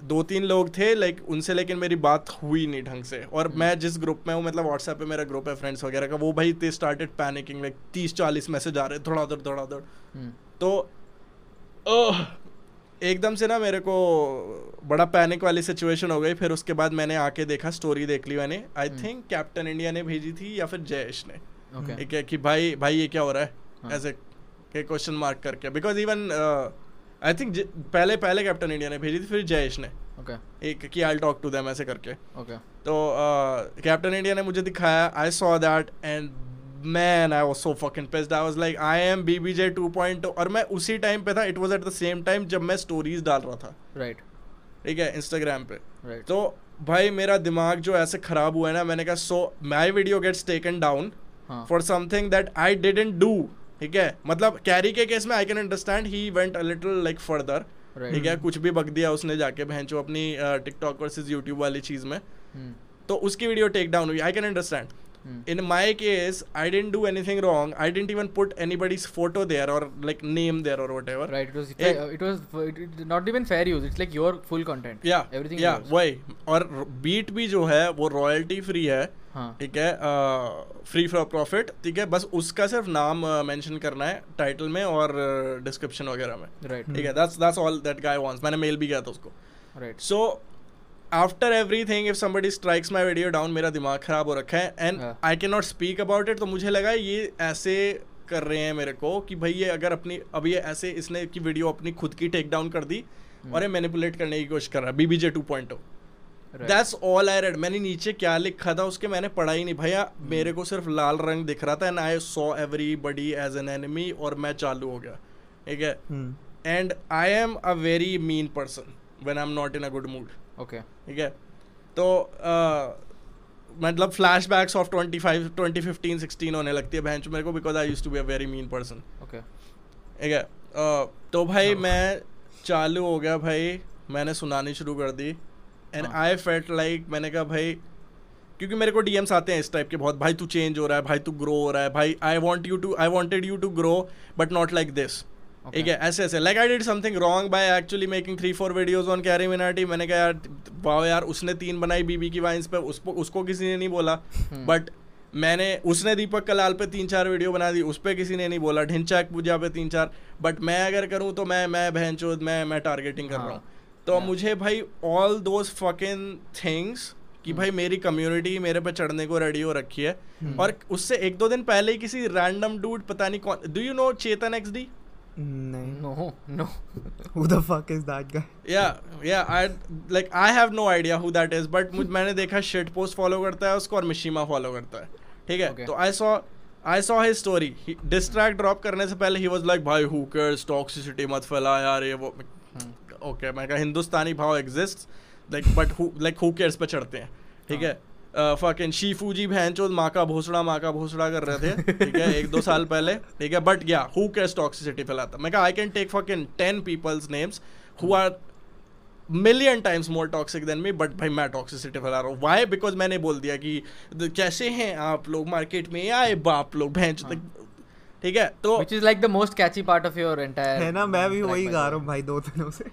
Speaker 1: दो तीन लोग थे लाइक उनसे लेकिन मेरी बात हुई नहीं ढंग से और
Speaker 2: Hmm.
Speaker 1: मैं जिस ग्रुप में हूँ मतलब व्हाट्सएप पे मेरा ग्रुप है फ्रेंड्स वगैरह का वो भाई दे स्टार्टेड पैनिकिंग लाइक तीस चालीस मैसेज आ रहे थोड़ा उधर थोड़ा उधर
Speaker 2: Hmm.
Speaker 1: तो ओह, एकदम से ना मेरे को बड़ा पैनिक वाली सिचुएशन हो गई फिर उसके बाद मैंने आके देखा स्टोरी देख ली मैंने आई. थिंक कैप्टन इंडिया ने भेजी थी या फिर जयेश ने
Speaker 2: Okay.
Speaker 1: कि भाई भाई ये क्या हो रहा है
Speaker 2: हाँ.
Speaker 1: ऐसे के क्वेश्चन मार्क करके बिकॉज़ इवन आई थिंक पहले पहले कैप्टन इंडिया ने भेजी थी फिर जयेश ने ओके
Speaker 2: Okay.
Speaker 1: एक कि आई टॉक टू देम ऐसे करके ओके
Speaker 2: Okay.
Speaker 1: तो कैप्टन uh, इंडिया ने मुझे दिखाया I saw that and man I was so fucking pissed I was like I am BBJ 2.0 और मैं उसी टाइम पे था it was at the same time जब मैं स्टोरीज डाल रहा था
Speaker 2: Right.
Speaker 1: ठीक है इंस्टाग्राम पे
Speaker 2: Right.
Speaker 1: तो भाई मेरा दिमाग जो ऐसे खराब हुआ है ना मैंने कहा so my video gets taken
Speaker 2: down.
Speaker 1: For something that I didn't do ठीक है? मतलब कैरी के केस में I can understand he went a little like
Speaker 2: further
Speaker 1: ठीक है? कुछ भी बक दिया उसने जाके बहन अपनी टिकटॉक वर्सेज यूट्यूब वाली चीज़ में।
Speaker 2: Hmm.
Speaker 1: तो उसकी वीडियो टेक डाउन हुई। I can understand
Speaker 2: Hmm.
Speaker 1: In my case i didn't do anything wrong i didn't even put anybody's photo there or like name there or whatever
Speaker 2: Right. It was.
Speaker 1: एक-
Speaker 2: uh, it was. It, it, not even fair use. It's like your full content.
Speaker 1: या
Speaker 2: Everything. yours.
Speaker 1: वही और beat भी जो है वो royalty free है
Speaker 2: हाँ.
Speaker 1: ठीक है फ्री फॉर प्रॉफिट ठीक है बस उसका सिर्फ़ नाम मेंशन करना है टाइटल में और डिस्क्रिप्शन वगैरह में
Speaker 2: Right.
Speaker 1: ठीक है that's that's all that guy wants मैंने मेल भी किया था उसको
Speaker 2: Right.
Speaker 1: So after everything if somebody strikes my video down मेरा दिमाग खराब हो रखा है
Speaker 2: and
Speaker 1: I can not speak about it तो मुझे लगा ये ऐसे कर रहे हैं मेरे को कि भाई ये अगर अपनी अब ये ऐसे इसने की वीडियो अपनी खुद की टेक डाउन कर दी
Speaker 2: Hmm.
Speaker 1: और ये मैनिपुलेट करने की कोशिश कर रहा है BBJ 2.0
Speaker 2: Right.
Speaker 1: That's all I read मैंने नीचे क्या लिखा था उसके मैंने पढ़ा ही नहीं। भैया मेरे को सिर्फ़ लाल रंग दिख रहा था and I saw everybody as an enemy और मैं चालू हो गया। ठीक है?
Speaker 3: हम्म,
Speaker 1: and I am a very mean person when I am not in a good mood
Speaker 2: Okay.
Speaker 1: ठीक है तो मतलब flashbacks of twenty five twenty fifteen sixteen होने लगती है बहन मेरे को because I use to be a very mean person
Speaker 2: okay
Speaker 1: ठीक है तो भाई मैं चालू हो गया भाई मैंने सुनानी शुरू कर दी एंड
Speaker 2: हाँ।
Speaker 1: आई फेल्ट लाइक मैंने कहा भाई क्योंकि मेरे को डीएम्स आते हैं इस टाइप के बहुत भाई तू चेंज हो रहा है भाई तू ग्रो हो रहा है भाई I want you to I wanted you to grow but not like
Speaker 2: this.
Speaker 1: ठीक है ऐसे ऐसे। Like I did something wrong by actually making three four videos on Carry Minati मैंने कहा यार वाह यार उसने तीन बनाई बीबी की वाइन्स पे उसको उसको किसी ने नहीं बोला. बट मैंने उसने दीपक कलाल पे तीन चार वीडियो बना दी उस पर किसी ने नहीं बोला ढिंचाक पूजा पे तीन चार। बट मैं अगर करूँ तो मैं मैं बहन चोद मैं मैं टारगेटिंग कर रहा हूँ।
Speaker 2: हाँ।
Speaker 1: तो मुझे भाई ऑल दोज फकिंग थिंग्स कि
Speaker 2: Hmm.
Speaker 1: भाई मेरी कम्युनिटी मेरे पे चढ़ने को रेडी हो रखी है।
Speaker 3: Hmm.
Speaker 1: और उससे एक दो दिन पहले ही किसी रैंडम डूड पता नहीं कौन do you know Chetan X D
Speaker 3: नहीं।
Speaker 2: No. No.
Speaker 3: who the fuck is that guy?
Speaker 1: Yeah yeah i like i have no idea who that is but मुझ मैंने देखा शिट पोस्ट फॉलो करता है उसको और मिशीमा फॉलो करता है। ठीक है?
Speaker 2: Okay.
Speaker 1: तो I saw I saw his story diss track drop करने से पहले ही वाज लाइक भाई हु केयर्स टॉक्सिसिटी मत फैला यार ये वो.
Speaker 2: Hmm.
Speaker 1: ओके मैं कहा Hindustani Bhau exist like but who like who cares पे चढ़ते हैं. ठीक है? फकिंग शीफू जी बहन चोद माँ का भोसड़ा माँ का भोसड़ा कर रहे थे। ठीक है एक दो साल पहले। ठीक है बट या हु केयर्स टॉक्सिसिटी फैलाता? मैं कहा I can take fucking ten peoples names who are million times more toxic than me but भाई मैं टॉक्सिसिटी फैला रहा हूँ। वाई बिकॉज़ मैंने बोल दिया कि कैसे हैं आप लोग मार्केट में? आए बाप लोग भैंस
Speaker 2: हाँ.
Speaker 1: ठीक है तो
Speaker 2: Which is like the most catchy part of your entire.
Speaker 3: है ना मैं भी वही गा रहा हूँ भाई दो दिनों से।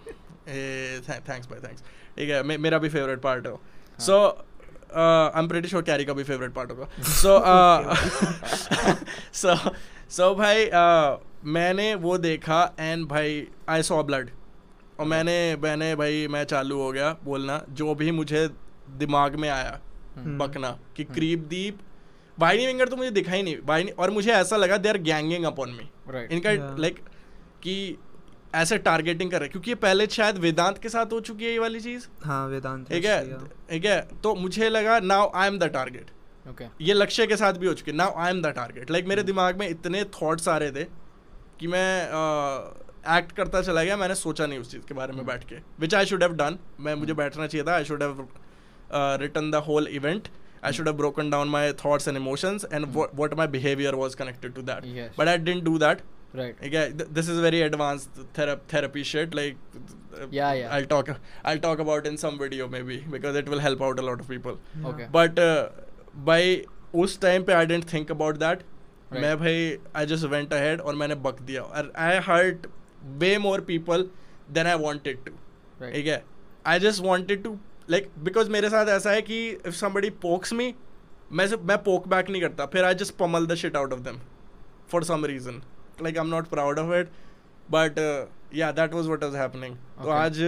Speaker 1: थैंक्स भाई थैंक्स ठीक है मेरा भी फेवरेट पार्ट है so I am pretty sure Carry का भी फेवरेट पार्ट होगा सो सो सो भाई uh, मैंने वो देखा एंड भाई आई सॉ ब्लड और मैंने मैंने भाई मैं चालू हो गया बोलना जो भी मुझे दिमाग में आया
Speaker 3: हम्म।
Speaker 1: बकना कि क्रीप दीप वाइनी विंगर तो मुझे दिखा ही नहीं वाइनी और मुझे ऐसा लगा they are ganging upon me
Speaker 2: Right.
Speaker 1: इनका. लाइक कि ऐसे टारगेटिंग कर रहे हैं। क्योंकि ये पहले शायद वेदांत के साथ हो चुकी है ये वाली चीज़।
Speaker 3: हाँ वेदांत
Speaker 1: ठीक है? ठीक है? तो मुझे लगा now I am the target
Speaker 2: Okay.
Speaker 1: ये लक्ष्य के साथ भी हो चुकी है। Now I am the target like मेरे दिमाग में इतने थॉट्स आ रहे थे कि मैं एक्ट करता चला गया। मैंने सोचा नहीं उस चीज़ के बारे में बैठ के। Which I should have done मैं मुझे बैठना चाहिए था। I should have written the whole event I should have broken down my thoughts and emotions and what my behaviour was connected to that
Speaker 2: Yes.
Speaker 1: But I didn't do that
Speaker 2: Right.
Speaker 1: Okay, th- this is very advanced thera- therapy shit. Like, uh,
Speaker 2: Yeah, yeah.
Speaker 1: I'll talk. I'll talk about in some video maybe because it will help out a lot of people. yeah.
Speaker 2: Okay.
Speaker 1: But uh, by उस time पे I didn't think about that
Speaker 2: Right.
Speaker 1: मैं भाई आई just went ahead और मैंने बक दिया और I hurt way more people than I wanted to
Speaker 2: Right.
Speaker 1: ठीक है I just wanted to like because मेरे साथ ऐसा है कि इफ़ समबडी पोक्स मी मैं मैं पोक बैक नहीं करता फिर I just pummel the shit out of them for some reason like I am not proud of it but yeah that was what was happening तो
Speaker 2: Okay.
Speaker 1: आज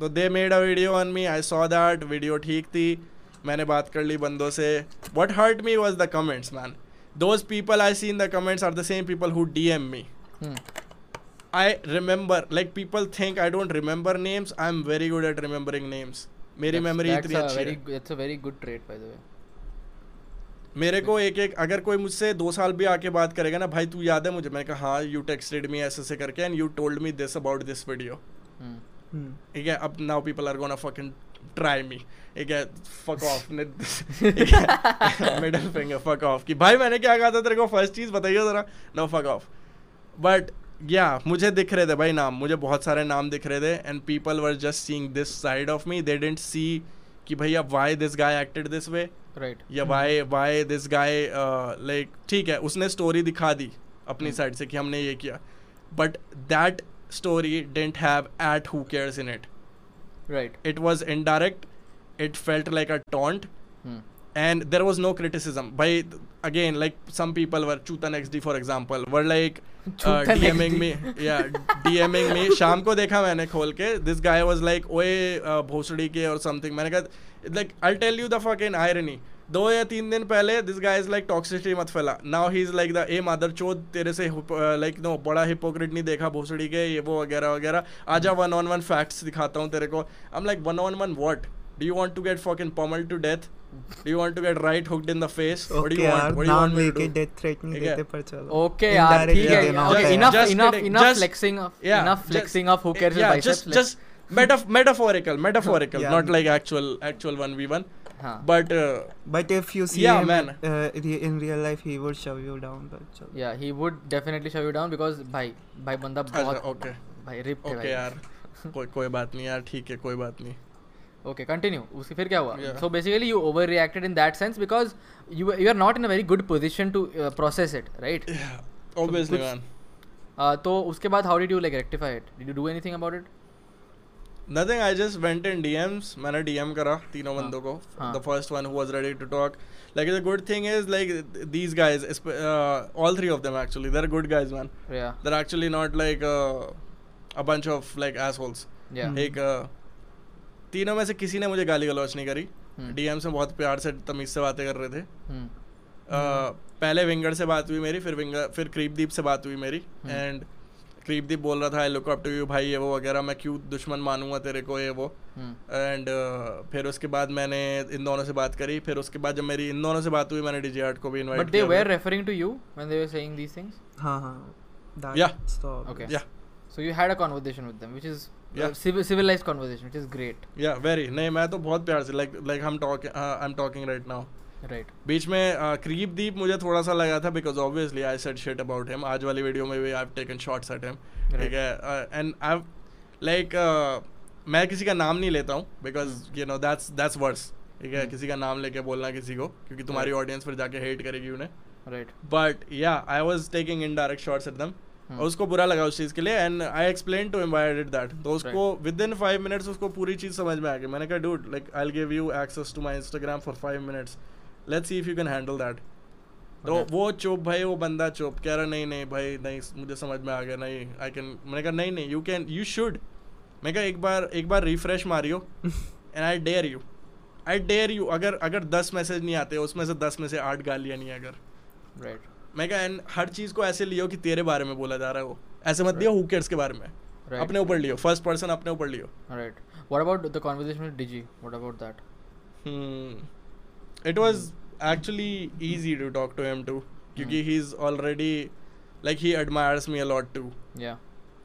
Speaker 1: तो they made a video on me I saw that video ठीक थी. मैंने बात कर ली बंदों से. What hurt me was the comments man those people I see in the comments are the same people who DM me
Speaker 2: Hmm.
Speaker 1: I remember like people think I don't remember names. I'm very good at remembering names. मेरी
Speaker 2: That's-
Speaker 1: memory
Speaker 2: that's
Speaker 1: इतनी
Speaker 2: a
Speaker 1: अच्छी
Speaker 2: very
Speaker 1: है.
Speaker 2: good- that's a very good trait by the way.
Speaker 1: मेरे को एक एक अगर कोई मुझसे दो साल भी आके बात करेगा ना भाई तू याद है मुझे? मैंने कहा हाँ यू टेक्सटेड मी ऐसे ऐसे करके and you told me this about
Speaker 2: this
Speaker 3: video.
Speaker 1: ठीक है अब now people are gonna fucking try me ठीक है fuck off middle finger fuck off कि भाई मैंने क्या कहा था तेरे को? फ़र्स्ट चीज़ बताइए जरा. नो फक ऑफ़ बट या मुझे दिख रहे थे भाई नाम. मुझे बहुत सारे नाम दिख रहे थे and people were just seeing this side of me they didn't see कि भैया why this guy acted this way
Speaker 2: right.
Speaker 1: Yeah why why this guy like ठीक है उसने स्टोरी दिखा दी अपनी
Speaker 2: Hmm.
Speaker 1: साइड से कि हमने ये किया। But that story didn't have at who cares in it
Speaker 2: right
Speaker 1: it was indirect it felt like a taunt.
Speaker 2: Hmm.
Speaker 1: and there was no criticism by again like some people were chutan xd for example were like uh,
Speaker 2: Chutan
Speaker 1: dming
Speaker 2: XD.
Speaker 1: me yeah dming me [LAUGHS] शाम को देखा मैंने खोल के this guy was like ओए uh, भोसड़ी के or something मैंने कहा like I'll tell you the fucking irony दो या तीन दिन पहले this guy is like toxicity मत फैला now he is like the a mother चोद तेरे से लाइक नो बड़ा हिपोक्रेट नहीं देखा भोसड़ी के ये वो वगैरह वगैरह आजा वन ऑन वन फैक्ट्स दिखाता हूँ तेरे को I am like one on one what do you want to get fucking पमल to death Right hooked in the face what do
Speaker 3: okay
Speaker 1: you
Speaker 3: यार
Speaker 1: वांट व्हाट डू यू
Speaker 3: नाम
Speaker 1: want me
Speaker 3: लेके
Speaker 1: to do
Speaker 3: death threat नहीं
Speaker 1: ठीक है।
Speaker 3: देते पर चलो
Speaker 2: Okay, यार ठीक है
Speaker 1: yeah,
Speaker 2: okay,
Speaker 3: है।
Speaker 2: enough
Speaker 1: Just
Speaker 2: enough
Speaker 1: kidding.
Speaker 2: enough
Speaker 1: Just-
Speaker 2: flexing of
Speaker 1: yeah,
Speaker 2: enough
Speaker 1: just-
Speaker 2: flexing of who cares
Speaker 1: yeah,
Speaker 2: biceps
Speaker 1: just just metaf- metaphorical metaphorical
Speaker 3: Yeah.
Speaker 1: not like actual actual 1v1
Speaker 2: हाँ
Speaker 1: but uh,
Speaker 3: But if you see
Speaker 1: Yeah,
Speaker 3: him
Speaker 1: man.
Speaker 3: Uh, in real life, he would shove you down. But चलो.
Speaker 2: yeah he would definitely shove you down because भाई भाई बंदा
Speaker 1: अच्छा,
Speaker 2: बहुत
Speaker 1: okay
Speaker 2: भाई rib है
Speaker 1: okay
Speaker 2: भाई
Speaker 1: यार कोई कोई बात नहीं यार ठीक है कोई बात नहीं
Speaker 2: okay continue उसके फिर क्या हुआ
Speaker 1: Yeah.
Speaker 2: so basically you overreacted in that sense because you you are not in a very good position to uh, process it right
Speaker 1: obviously
Speaker 2: कुछ-
Speaker 1: man
Speaker 2: uh, तो उसके बाद how did you like rectify it did you do anything about it
Speaker 1: nothing i just went in dms मैंने dm करा तीनों
Speaker 2: हाँ,
Speaker 1: बंदों को
Speaker 2: हाँ.
Speaker 1: the first one who was ready to talk like the good thing is like th- these guys esp- uh, all three of them actually they're good guys man
Speaker 2: yeah
Speaker 1: they're actually not like uh, a bunch of like assholes
Speaker 2: yeah
Speaker 3: Hmm.
Speaker 1: एक uh, तीनों में से किसी ने मुझे गाली गलौच नहीं करी. डीएम से बहुत प्यार से तमीज से बातें कर रहे थे. Uh, पहले विंगर से बात हुई मेरी फिर विंगर फिर क्रीपदीप से बात हुई मेरी. एंड क्रीपदीप बोल रहा था I look up to you भाई ये वो वगैरह मैं क्यों दुश्मन मानूँगा तेरे को ये वो. एंड फिर उसके बाद मैंने इन दोनों से बात करी फिर उसके बाद जब मेरी इन दोनों से बात हुई मैंने डीजे आर्ट को भी invite
Speaker 2: but they were referring to you when they were saying these things
Speaker 3: हाँ हाँ. That's
Speaker 1: Yeah.
Speaker 3: the
Speaker 2: Okay.
Speaker 1: Yeah.
Speaker 2: so you had a conversation with them civilized conversation which is great.
Speaker 1: या very नहीं मैं तो बहुत प्यार से like like हम talk I am talking right now
Speaker 2: right.
Speaker 1: बीच में क्रीप दीप मुझे थोड़ा सा लगा था because obviously I said shit about him आज वाली वीडियो में भी I taken shots at him ठीक है? एंड आई लाइक मैं किसी का नाम नहीं लेता हूँ because you know that's that's worse ठीक है?
Speaker 2: Hmm.
Speaker 1: किसी का नाम लेके बोलना किसी को क्योंकि तुम्हारी ऑडियंस फिर जाके हेट करेगी उन्हें.
Speaker 2: Right.
Speaker 1: But yeah I was taking indirect shots at
Speaker 2: them.
Speaker 1: और उसको बुरा लगा उस चीज़ के लिए and I explain to him I did that तो उसको विद इन फाइव मिनट्स उसको पूरी चीज़ समझ में आ गई। मैंने कहा dude like I give you access to my Instagram for five minutes let's see if you can handle that तो वो चुप भाई वो बंदा चुप कह रहा नहीं नहीं भाई नहीं मुझे समझ में आ गया नहीं आई कैन मैंने कहा नहीं नहीं यू कैन यू शुड मैं कहा एक बार एक बार refresh Mario and I dare you I dare you अगर अगर दस मैसेज नहीं आते उसमें से दस में से आठ गालियाँ नहीं अगर.
Speaker 2: Right.
Speaker 1: मैं कहा एंड हर चीज़ को ऐसे लियो कि तेरे बारे में बोला जा रहा है वो। ऐसे मत दियो हु केयर्स के बारे में?
Speaker 2: Right.
Speaker 1: अपने ऊपर लियो फ़र्स्ट पर्सन अपने ऊपर लियो।
Speaker 2: Right. What about the conversation with digi what about that?
Speaker 1: It was actually easy to talk to him too क्योंकि he is already like he admires me a lot too
Speaker 2: yeah.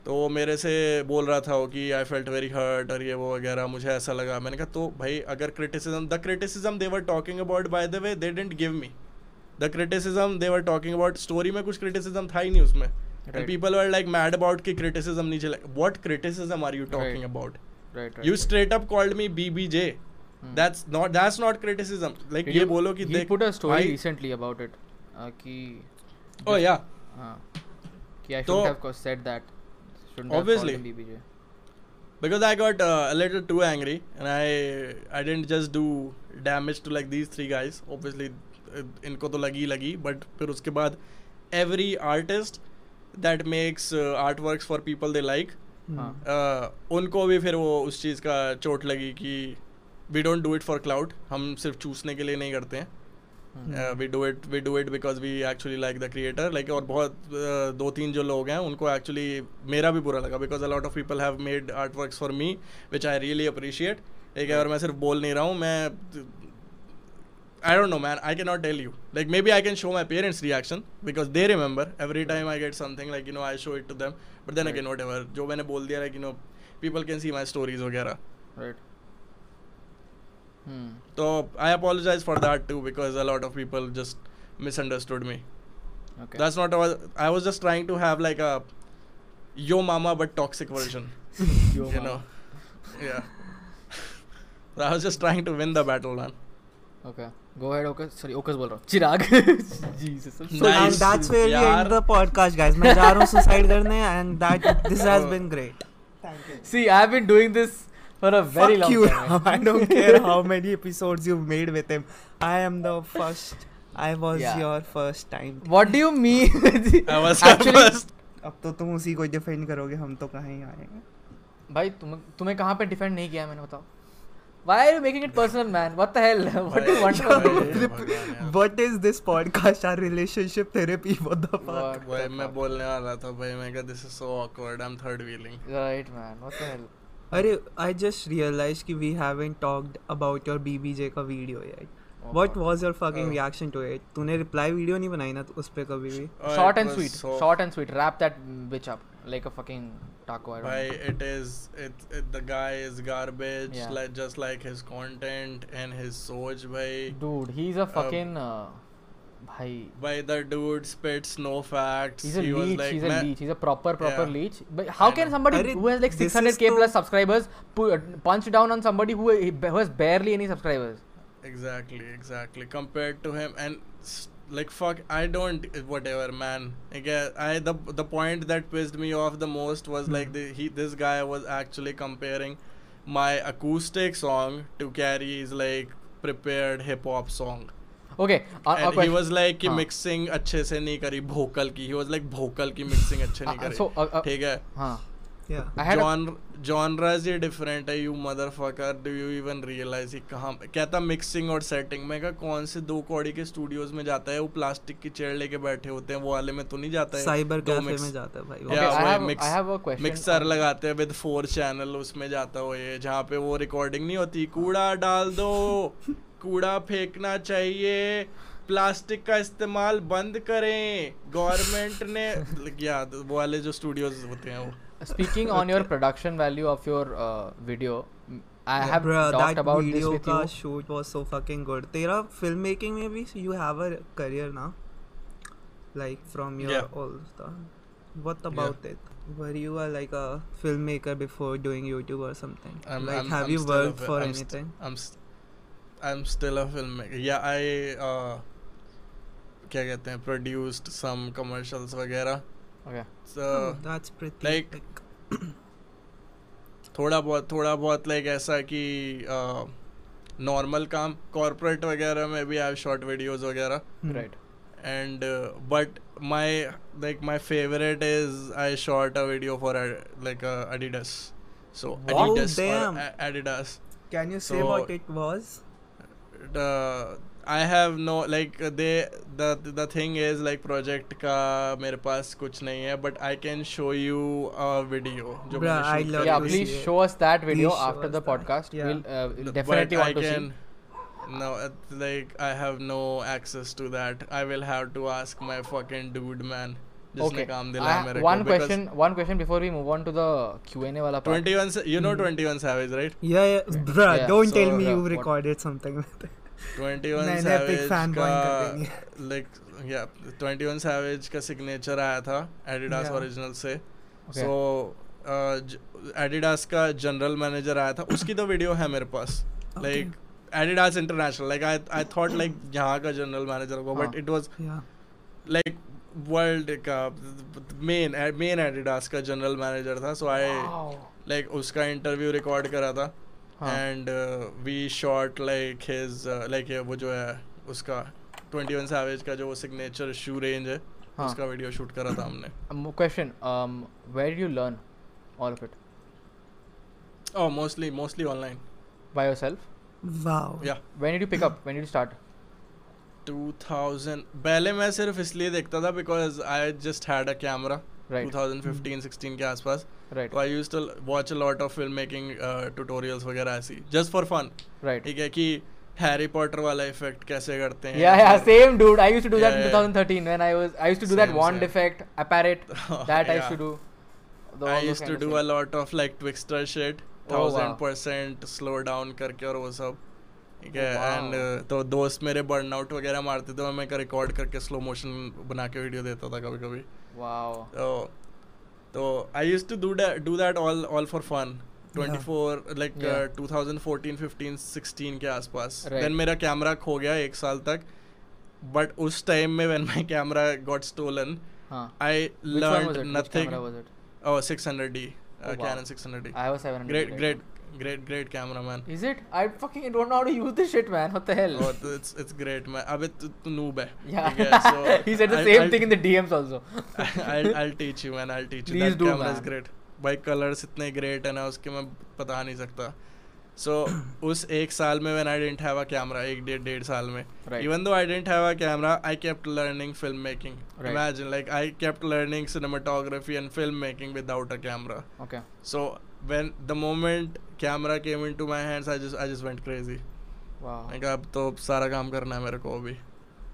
Speaker 1: तो वो मेरे से बोल रहा था वो कि आई फेल्ट वेरी हर्ट और ये वो वगैरह मुझे ऐसा लगा। मैंने कहा तो भाई अगर criticism the criticism they were talking about by the way they didn't give me the criticism they were talking about story में कुछ क्रिटिसिज्म था ही नहीं उसमें and. People were like mad about कि क्रिटिसिज्म नहीं चला what criticism are you talking
Speaker 2: Right.
Speaker 1: About
Speaker 2: you.
Speaker 1: Straight up called me BBJ
Speaker 2: Hmm.
Speaker 1: That's not that's not criticism
Speaker 2: like
Speaker 1: ये बोलो कि
Speaker 2: a story
Speaker 1: भाई-
Speaker 2: recently about it uh, कि
Speaker 1: oh yeah
Speaker 2: हाँ कि I
Speaker 1: तो-
Speaker 2: shouldn't have co- said that shouldn't
Speaker 1: Obviously.
Speaker 2: have called him BBJ
Speaker 1: because I got uh, a little too angry and I I didn't just do damage to like these three guys. Obviously, uh, इनको तो लगी लगी but फिर उसके बाद every artist that makes art work for people they like uh, उनको भी फिर वो उस चीज़ का चोट लगी कि we don't do it for clout हम सिर्फ़ चूसने के लिए नहीं करते हैं। We do it we do it because we actually like the creator like और बहुत uh, दो तीन जो लोग हैं उनको एक्चुअली मेरा भी बुरा लगा because a lot of people have made art work for me which I really appreciate है और मैं सिर्फ़ बोल नहीं रहा हूँ मैं I don't know, man. I cannot tell you. Like maybe I can show my parents' reaction because they remember every time I get something. Like you know, I show it to them. But then
Speaker 2: Right.
Speaker 1: again, whatever. जो मैंने बोल दिया like you know, people can see my stories वगैरह.
Speaker 2: Right. Hmm.
Speaker 1: So I apologize for that too because a lot of people just misunderstood me.
Speaker 2: Okay.
Speaker 1: That's not. What, I was just trying to have like a yo mama but toxic version.
Speaker 2: Yo, [LAUGHS]
Speaker 1: you
Speaker 2: mama.
Speaker 1: know. Yeah. [LAUGHS] so I was just trying to win the battle, man.
Speaker 2: Okay. Go ahead, Okas. Sorry, Okas बोल रहा हूँ. चिराग. Jesus. So
Speaker 1: Nice.
Speaker 3: and that's where we end the podcast guys मैं जा रहा हूँ suicide करने and that this has been great thank you
Speaker 2: See, I've been doing this for a very
Speaker 3: Fuck
Speaker 2: long
Speaker 3: you
Speaker 2: time.
Speaker 3: I don't care how many episodes you've made with him I am the first I was
Speaker 2: Yeah.
Speaker 3: your first time
Speaker 2: What do you mean?
Speaker 1: I was
Speaker 2: Actually,
Speaker 1: first.
Speaker 3: अब तो तुम उसी को defend करोगे हम तो कहाँ ही आएँगे
Speaker 2: भाई तुम तुम्हें कहाँ पे डिफेंड नहीं किया मैंने बताओ Why are you making it personal, man? What the hell? What do you want from
Speaker 1: यार।
Speaker 3: What is this podcast our relationship therapy what the fuck
Speaker 1: भाई मैं? बोलने वाला था भाई मैं कहा this is so awkward I'm third wheeling
Speaker 2: Right, man. What the hell?
Speaker 3: अरे I just realized कि we haven't talked about your BBJ का video yet
Speaker 2: Oh,
Speaker 3: What
Speaker 2: God.
Speaker 3: was your fucking
Speaker 1: Oh.
Speaker 3: reaction to it तूने reply video नहीं बनाई ना उस पे कभी भी
Speaker 1: Oh,
Speaker 2: Short
Speaker 1: it
Speaker 2: and
Speaker 1: was
Speaker 2: sweet.
Speaker 1: so-
Speaker 2: Short and sweet. like a fucking taco. I
Speaker 1: it is it, it, the guy is garbage.
Speaker 2: Yeah.
Speaker 1: Like just like his content and his soj, bhai.
Speaker 2: Dude, he's a um, fucking. Uh, bhai.
Speaker 1: By the dude spits no facts.
Speaker 2: He's a
Speaker 1: he
Speaker 2: leech.
Speaker 1: Like,
Speaker 2: he's a leech. He's a proper proper
Speaker 1: yeah.
Speaker 2: leech. But how can somebody who has like 600k plus subscribers punch down on somebody who who has barely any subscribers?
Speaker 1: Exactly, exactly. Compared to him and. St- like fuck i don't whatever man again i the the point that pissed me off the most was like the, he this guy was actually comparing my acoustic song to carrie's like prepared hip hop song
Speaker 2: Okay. Uh,
Speaker 1: and he was like कि
Speaker 2: हाँ.
Speaker 1: mixing अच्छे से नहीं करी vocal की he was like vocal की mixing अच्छे नहीं
Speaker 2: Uh, uh,
Speaker 1: करी
Speaker 2: so, uh, uh,
Speaker 1: ठीक है
Speaker 2: हाँ.
Speaker 3: Yeah.
Speaker 2: I had a,
Speaker 1: जॉन जॉनराज ये डिफरेंट है you motherfucker do you even realise कि कहाँ कहता मिक्सिंग और सेटिंग मैं कहा कौन से दो कौड़ी के स्टूडियोज में जाता है वो प्लास्टिक की चेयर लेके बैठे होते हैं वो वाले में तो नहीं जाता है?
Speaker 3: साइबर कैफ़े
Speaker 1: mix-
Speaker 3: में जाता है भाई
Speaker 2: Okay,
Speaker 1: Yeah,
Speaker 2: I have-
Speaker 1: mix-
Speaker 2: I have a question mixer
Speaker 1: लगाते हैं विद फोर चैनल उसमें जाता हो ये जहाँ पे वो रिकॉर्डिंग नहीं होती। कूड़ा डाल दो कूड़ा फेंकना चाहिए प्लास्टिक का इस्तेमाल बंद करें। गवर्नमेंट ने [LAUGHS] या वो वाले जो स्टूडियोज होते हैं वो।
Speaker 2: Speaking on your production value of your uh, video, m- I have
Speaker 3: Bruh,
Speaker 2: talked
Speaker 3: that
Speaker 2: about this with you.
Speaker 3: shoot was so fucking good तेरा film making में भी you have a career now like from your
Speaker 1: Yeah.
Speaker 3: all stuff what about yeah. it were you a, like a filmmaker before doing YouTube or something
Speaker 1: I'm,
Speaker 3: like
Speaker 1: I'm,
Speaker 3: have
Speaker 1: I'm
Speaker 3: you worked for
Speaker 1: I'm st-
Speaker 3: anything
Speaker 1: I'm st- I'm still a filmmaker. Yeah, I uh, क्या कहते हैं produced some commercials वगैरह.
Speaker 2: Okay.
Speaker 1: So
Speaker 3: oh, that's pretty
Speaker 1: like- थोड़ा बहुत थोड़ा बहुत like ऐसा कि नॉर्मल काम कॉर्पोरेट वगैरह में भी आई शॉर्ट वीडियोस वगैरह
Speaker 3: Hmm.
Speaker 2: Right.
Speaker 1: and uh, but my like my favorite is I shot a video for Ad- like uh, Adidas. So
Speaker 3: Wow,
Speaker 1: Adidas
Speaker 3: damn.
Speaker 1: or I have no like they the the thing is like project का मेरे पास कुछ नहीं है but I can show you a video जो
Speaker 3: I
Speaker 2: the
Speaker 3: that.
Speaker 2: podcast.
Speaker 3: Yeah.
Speaker 2: We'll uh,
Speaker 1: But
Speaker 2: definitely
Speaker 1: I
Speaker 2: want to
Speaker 1: can
Speaker 2: see.
Speaker 1: no like I have no access to that I will have to ask my fucking dude man
Speaker 2: Okay.
Speaker 1: काम
Speaker 2: I
Speaker 1: दिलाया
Speaker 2: ha-
Speaker 1: मेरे
Speaker 2: one question. One question before we move on to the Q and A वाला part.
Speaker 1: 21 sa- you know
Speaker 3: Hmm.
Speaker 1: 21 savage right
Speaker 3: yeah, yeah bruh
Speaker 2: Yeah,
Speaker 3: don't
Speaker 1: so,
Speaker 3: tell
Speaker 2: me
Speaker 3: you
Speaker 2: what-
Speaker 3: recorded something with it
Speaker 1: 21
Speaker 3: मैंने epic
Speaker 1: savage
Speaker 3: fanboying कर देनी
Speaker 1: का like yeah 21 savage का signature आया था Adidas original से। So Adidas का general manager आया था उसकी तो वीडियो है मेरे पास। Like Adidas international like I I thought like यहाँ का जनरल मैनेजर होगा but. It
Speaker 3: was
Speaker 1: like world का मेन मेन एडिडास का जनरल मैनेजर था सो आई लाइक उसका इंटरव्यू रिकॉर्ड करा था. And we shot like his like वो जो है उसका 21 सैवेज का जो वो सिग्नेचर शू रेंज है
Speaker 2: हाँ.
Speaker 1: उसका वीडियो शूट करा था हमने
Speaker 2: Um, question. Um, where did you learn all of it?
Speaker 1: oh mostly mostly online
Speaker 2: By yourself?
Speaker 3: wow
Speaker 1: yeah
Speaker 2: When did you pick up? When did you start?
Speaker 1: 2000 पहले मैं सिर्फ़ इसलिए देखता था because I just had a camera
Speaker 2: Right.
Speaker 1: 2015 16 के आसपास
Speaker 2: Right.
Speaker 1: तो I use to watch a lot of film making tutorials वगैरह ऐसी जस्ट फॉर फन
Speaker 2: Right.
Speaker 1: ठीक है कि हैरी पॉटर वाला इफ़ेक्ट कैसे करते हैं
Speaker 2: same dude. I used to do that
Speaker 1: Yeah,
Speaker 2: in
Speaker 1: yeah.
Speaker 2: 2013 when I was. I used to do that
Speaker 1: Same,
Speaker 2: wand
Speaker 1: same.
Speaker 2: effect, apparate. That I used
Speaker 1: Yeah.
Speaker 2: to do. The- all
Speaker 1: I
Speaker 2: those
Speaker 1: used to
Speaker 2: kind of
Speaker 1: do
Speaker 2: shit.
Speaker 1: a lot of like Twixter shit,
Speaker 2: Oh,
Speaker 1: thousand
Speaker 2: wow.
Speaker 1: percent slow down करके और वो सब ठीक है
Speaker 2: Oh,
Speaker 1: and तो दोस्त मेरे burn out वगैरह मारते थे मैं रिकॉर्ड करके स्लो मोशन बना के वीडियो देता था कभी कभी. तो तो I use to do that do that all all for fun 24
Speaker 2: like
Speaker 1: 2014 15 16 के आसपास देन मेरा कैमरा खो गया एक साल तक बट उस टाइम में
Speaker 2: when
Speaker 1: my
Speaker 2: camera got
Speaker 1: stolen
Speaker 2: I learned nothing?
Speaker 1: Oh, 600D. Uh,
Speaker 2: Oh, wow.
Speaker 1: Canon 600D.
Speaker 2: I have a 700.
Speaker 1: Great,
Speaker 2: right
Speaker 1: great,
Speaker 2: now.
Speaker 1: great, great camera, man.
Speaker 2: Is it? I fucking don't know how to use this shit, man. What the hell?
Speaker 1: oh, th- it's it's great, man. अबे तू तू noob है.
Speaker 2: yeah.
Speaker 1: ठीक है, so [LAUGHS]
Speaker 2: he said the
Speaker 1: I'll-
Speaker 2: same
Speaker 1: I'll-
Speaker 2: thing in the DMs also. [LAUGHS]
Speaker 1: I'll I'll teach you, man. I'll teach you.
Speaker 2: Please
Speaker 1: that
Speaker 2: do,
Speaker 1: camera is
Speaker 2: man.
Speaker 1: great. भाई colours इतने great है ना उसके मैं बता नहीं सकता. [COUGHS] So उस एक साल में when I didn't have a camera, एक डेढ़ डेढ़ साल में.
Speaker 2: Right.
Speaker 1: Even though I didn't have a camera, I kept learning filmmaking.
Speaker 2: Right.
Speaker 1: Imagine, like I kept learning cinematography and filmmaking without a camera.
Speaker 2: Okay.
Speaker 1: So when the moment camera came into my hands, I just I just went crazy.
Speaker 2: Wow.
Speaker 1: मैं कहा अब तो सारा काम करना है मेरे को अभी.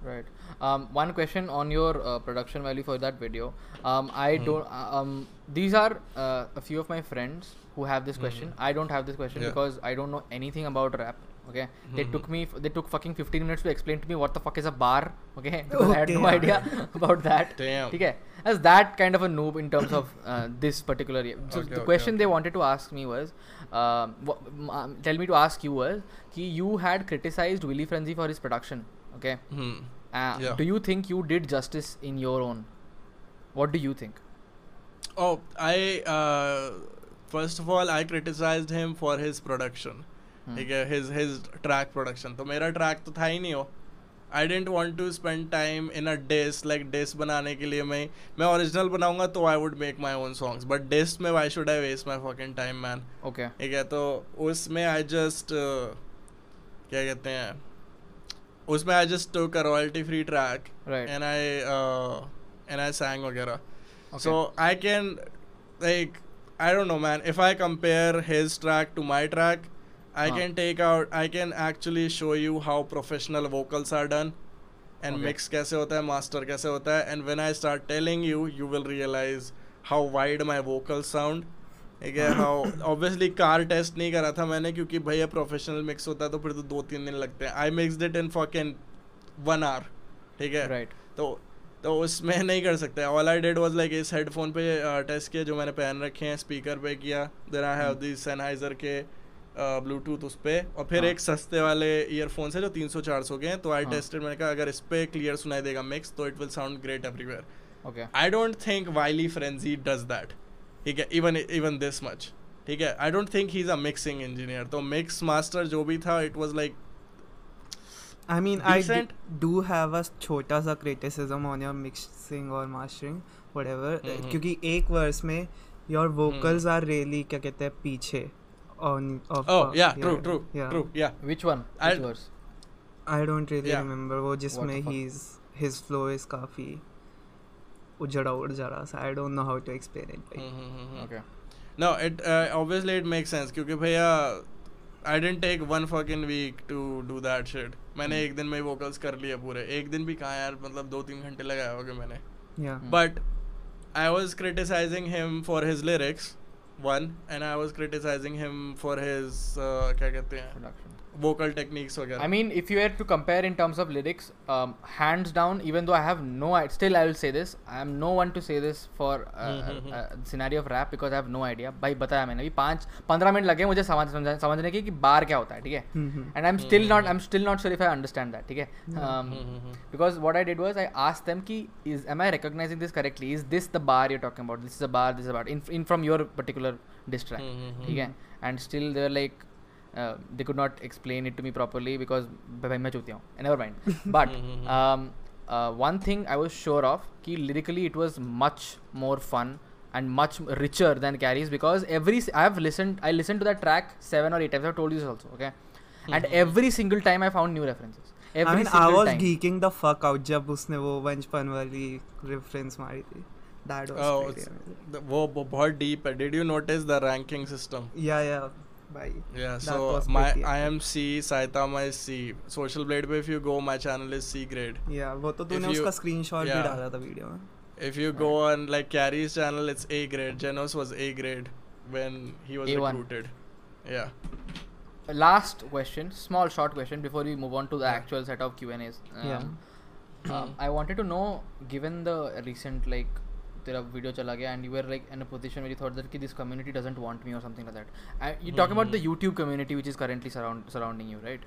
Speaker 2: Right. Um, one question on your uh, production value for that video. Um, I
Speaker 1: Hmm.
Speaker 2: don't. uh, Um, these are uh, a few of my friends who have this question. I don't have this question
Speaker 1: Hmm. Yeah.
Speaker 2: because I don't know anything about rap. Okay. They
Speaker 1: Mhm.
Speaker 2: took me. f- They took fucking 15 minutes to explain to me what the fuck is a bar. Okay. Because [LAUGHS] I had no
Speaker 3: Okay.
Speaker 2: idea [LAUGHS] about that.
Speaker 1: Damn.
Speaker 2: Okay. As that kind of a noob in terms of uh, this particular. So
Speaker 1: Okay,
Speaker 2: the
Speaker 1: okay,
Speaker 2: question they
Speaker 1: okay.
Speaker 2: wanted to ask me was, um, wha- m- um, tell me to ask you whorl कि you had criticise Willy Frenzy for his production okay do you think you did justice in your own what do you think
Speaker 1: I first of all I criticise him for his production ठीक है his his track production तो मेरा track तो था ही नहीं हो I didn't want to spend time in a diss like diss बनाने के लिए मैं मैं original बनाऊँगा तो I would make my own songs. But diss में why should I waste my fucking time man?
Speaker 2: Okay.
Speaker 1: ठीक है तो उसमें आई जस्ट क्या कहते हैं उसमें I just took a royalty free track
Speaker 2: Right.
Speaker 1: And I and I sang वगैरह. So I can like I don't know man if I compare his track to my track
Speaker 2: I.
Speaker 1: Can take out I can actually show you how professional vocals are done and
Speaker 2: Okay.
Speaker 1: Mix कैसे होता है master कैसे होता है and when I start telling you you will realise how wide my vocal sound ठीक है how obviously car test नहीं करा था मैंने क्योंकि भैया प्रोफेशनल मिक्स होता है तो फिर तो दो तीन दिन लगते हैं I mix it in fucking one hour ठीक है
Speaker 2: Right.
Speaker 1: तो तो उसमें नहीं कर सकते all I did was like इस हेडफोन पे टेस्ट किया जो मैंने पहन रखे हैं स्पीकर पे किया then I have
Speaker 2: Hmm.
Speaker 1: The Sennheiser के ब्लूटूथ उस पे। और फिर
Speaker 2: हाँ.
Speaker 1: एक सस्ते वाले ईयरफोन है जो 300 400 के हैं। तो आई
Speaker 2: हाँ.
Speaker 1: टेस्टेड मैंने कहा अगर इस पे क्लियर सुनाई देगा मिक्स तो it will sound great everywhere
Speaker 2: Okay.
Speaker 1: I don't think Wily Frenzy does that ठीक है? इवन इवन दिस मच ठीक है? I don't think he is a mixing engineer तो मिक्स मास्टर जो भी था it was like
Speaker 3: I mean, I
Speaker 1: Decent.
Speaker 3: do have a छोटा सा criticism on your mixing or mastering, whatever. uh,
Speaker 1: हम्म,
Speaker 3: क्योंकि एक verse में your vocals are really क्या कहते हैं पीछे। On of
Speaker 1: oh
Speaker 3: uh,
Speaker 1: yeah true true
Speaker 3: yeah.
Speaker 1: true yeah
Speaker 2: Which one? Which verse?
Speaker 3: I don't really
Speaker 1: Yeah.
Speaker 3: remember वो जिसमें he's his flow is काफ़ी उजड़ा उड़ जा रहा सा I don't know how to explain it. Like,
Speaker 1: hmm, hmm, hmm, hmm.
Speaker 2: Okay.
Speaker 1: No, it uh, obviously it makes sense क्योंकि भैया I didn't take one fucking week to do that shit. मैंने
Speaker 2: Hmm.
Speaker 1: एक दिन में vocals कर लिए पूरे एक दिन भी कहाँ यार मतलब दो तीन घंटे लगाए होंगे मैंने
Speaker 3: yeah.
Speaker 2: Hmm.
Speaker 1: but I was criticizing him for one and I was criticising him for his क्या कहते हैं? Vocal techniques वगैरह
Speaker 2: I mean, if you were to compare in terms of lyrics, um, hands down, even though I have no, I still I will say this. I am no one to say this for uh,
Speaker 1: hmm,
Speaker 2: uh, uh, scenario of rap because I have no idea. भाई बताया मैंने अभी पाँच पंद्रह minute लगे मुझे समझ समझ समझने के कि बार क्या होता है ठीक है
Speaker 3: Mhm.
Speaker 2: and I'm still not I'm still not sure if I understand that ठीक है um,
Speaker 1: hmm, hmm, hmm.
Speaker 2: because what I did was I asked them कि is am I recognizing this correctly is this the bar you're talking about this is a bar this is a bar in, in from your particular diss track
Speaker 1: हम्म, हम्म,
Speaker 2: ठीक है and still they were like uh, they could not explain it to me properly because भाई मैं चूतिया हूँ never mind [LAUGHS] but [LAUGHS]
Speaker 1: Mhm.
Speaker 2: um, uh, one thing I was sure of कि lyrically it was much more fun and much richer than carries because every s- I have listened I listened to that track seven or eight times I've told you this also okay and
Speaker 1: Mhm.
Speaker 2: every single time I found new references every
Speaker 3: I mean, I
Speaker 2: single
Speaker 3: was
Speaker 2: time.
Speaker 3: geeking the fuck out जब उसने वो वंशपन वाली reference मारी थी. That was
Speaker 1: Oh,
Speaker 3: pretty
Speaker 1: it's-
Speaker 3: amazing.
Speaker 1: the- वो वो बहुत deep है. Did you notice the ranking system?
Speaker 3: Yeah, yeah.
Speaker 1: Yeah, so
Speaker 3: was
Speaker 1: my
Speaker 3: pretty
Speaker 1: I am C, Saitama is C. Social Blade पे if you go, my channel is C grade.
Speaker 3: Yeah, वो तो तूने उसका screenshot भी. डाला था video में.
Speaker 1: If you go on like Carrie's channel, it's A grade. Genos was A grade when he was
Speaker 2: A1.
Speaker 1: recruited. Yeah.
Speaker 2: last question small short question before we move on to the
Speaker 1: Yeah.
Speaker 2: actual set of q and a's um,
Speaker 3: Yeah.
Speaker 2: um, i wanted to know given the recent like तेरा video चला गया and you are like in a position thought that कि this community doesn't want me or something that and you talk about the YouTube community which is currently surrounding you right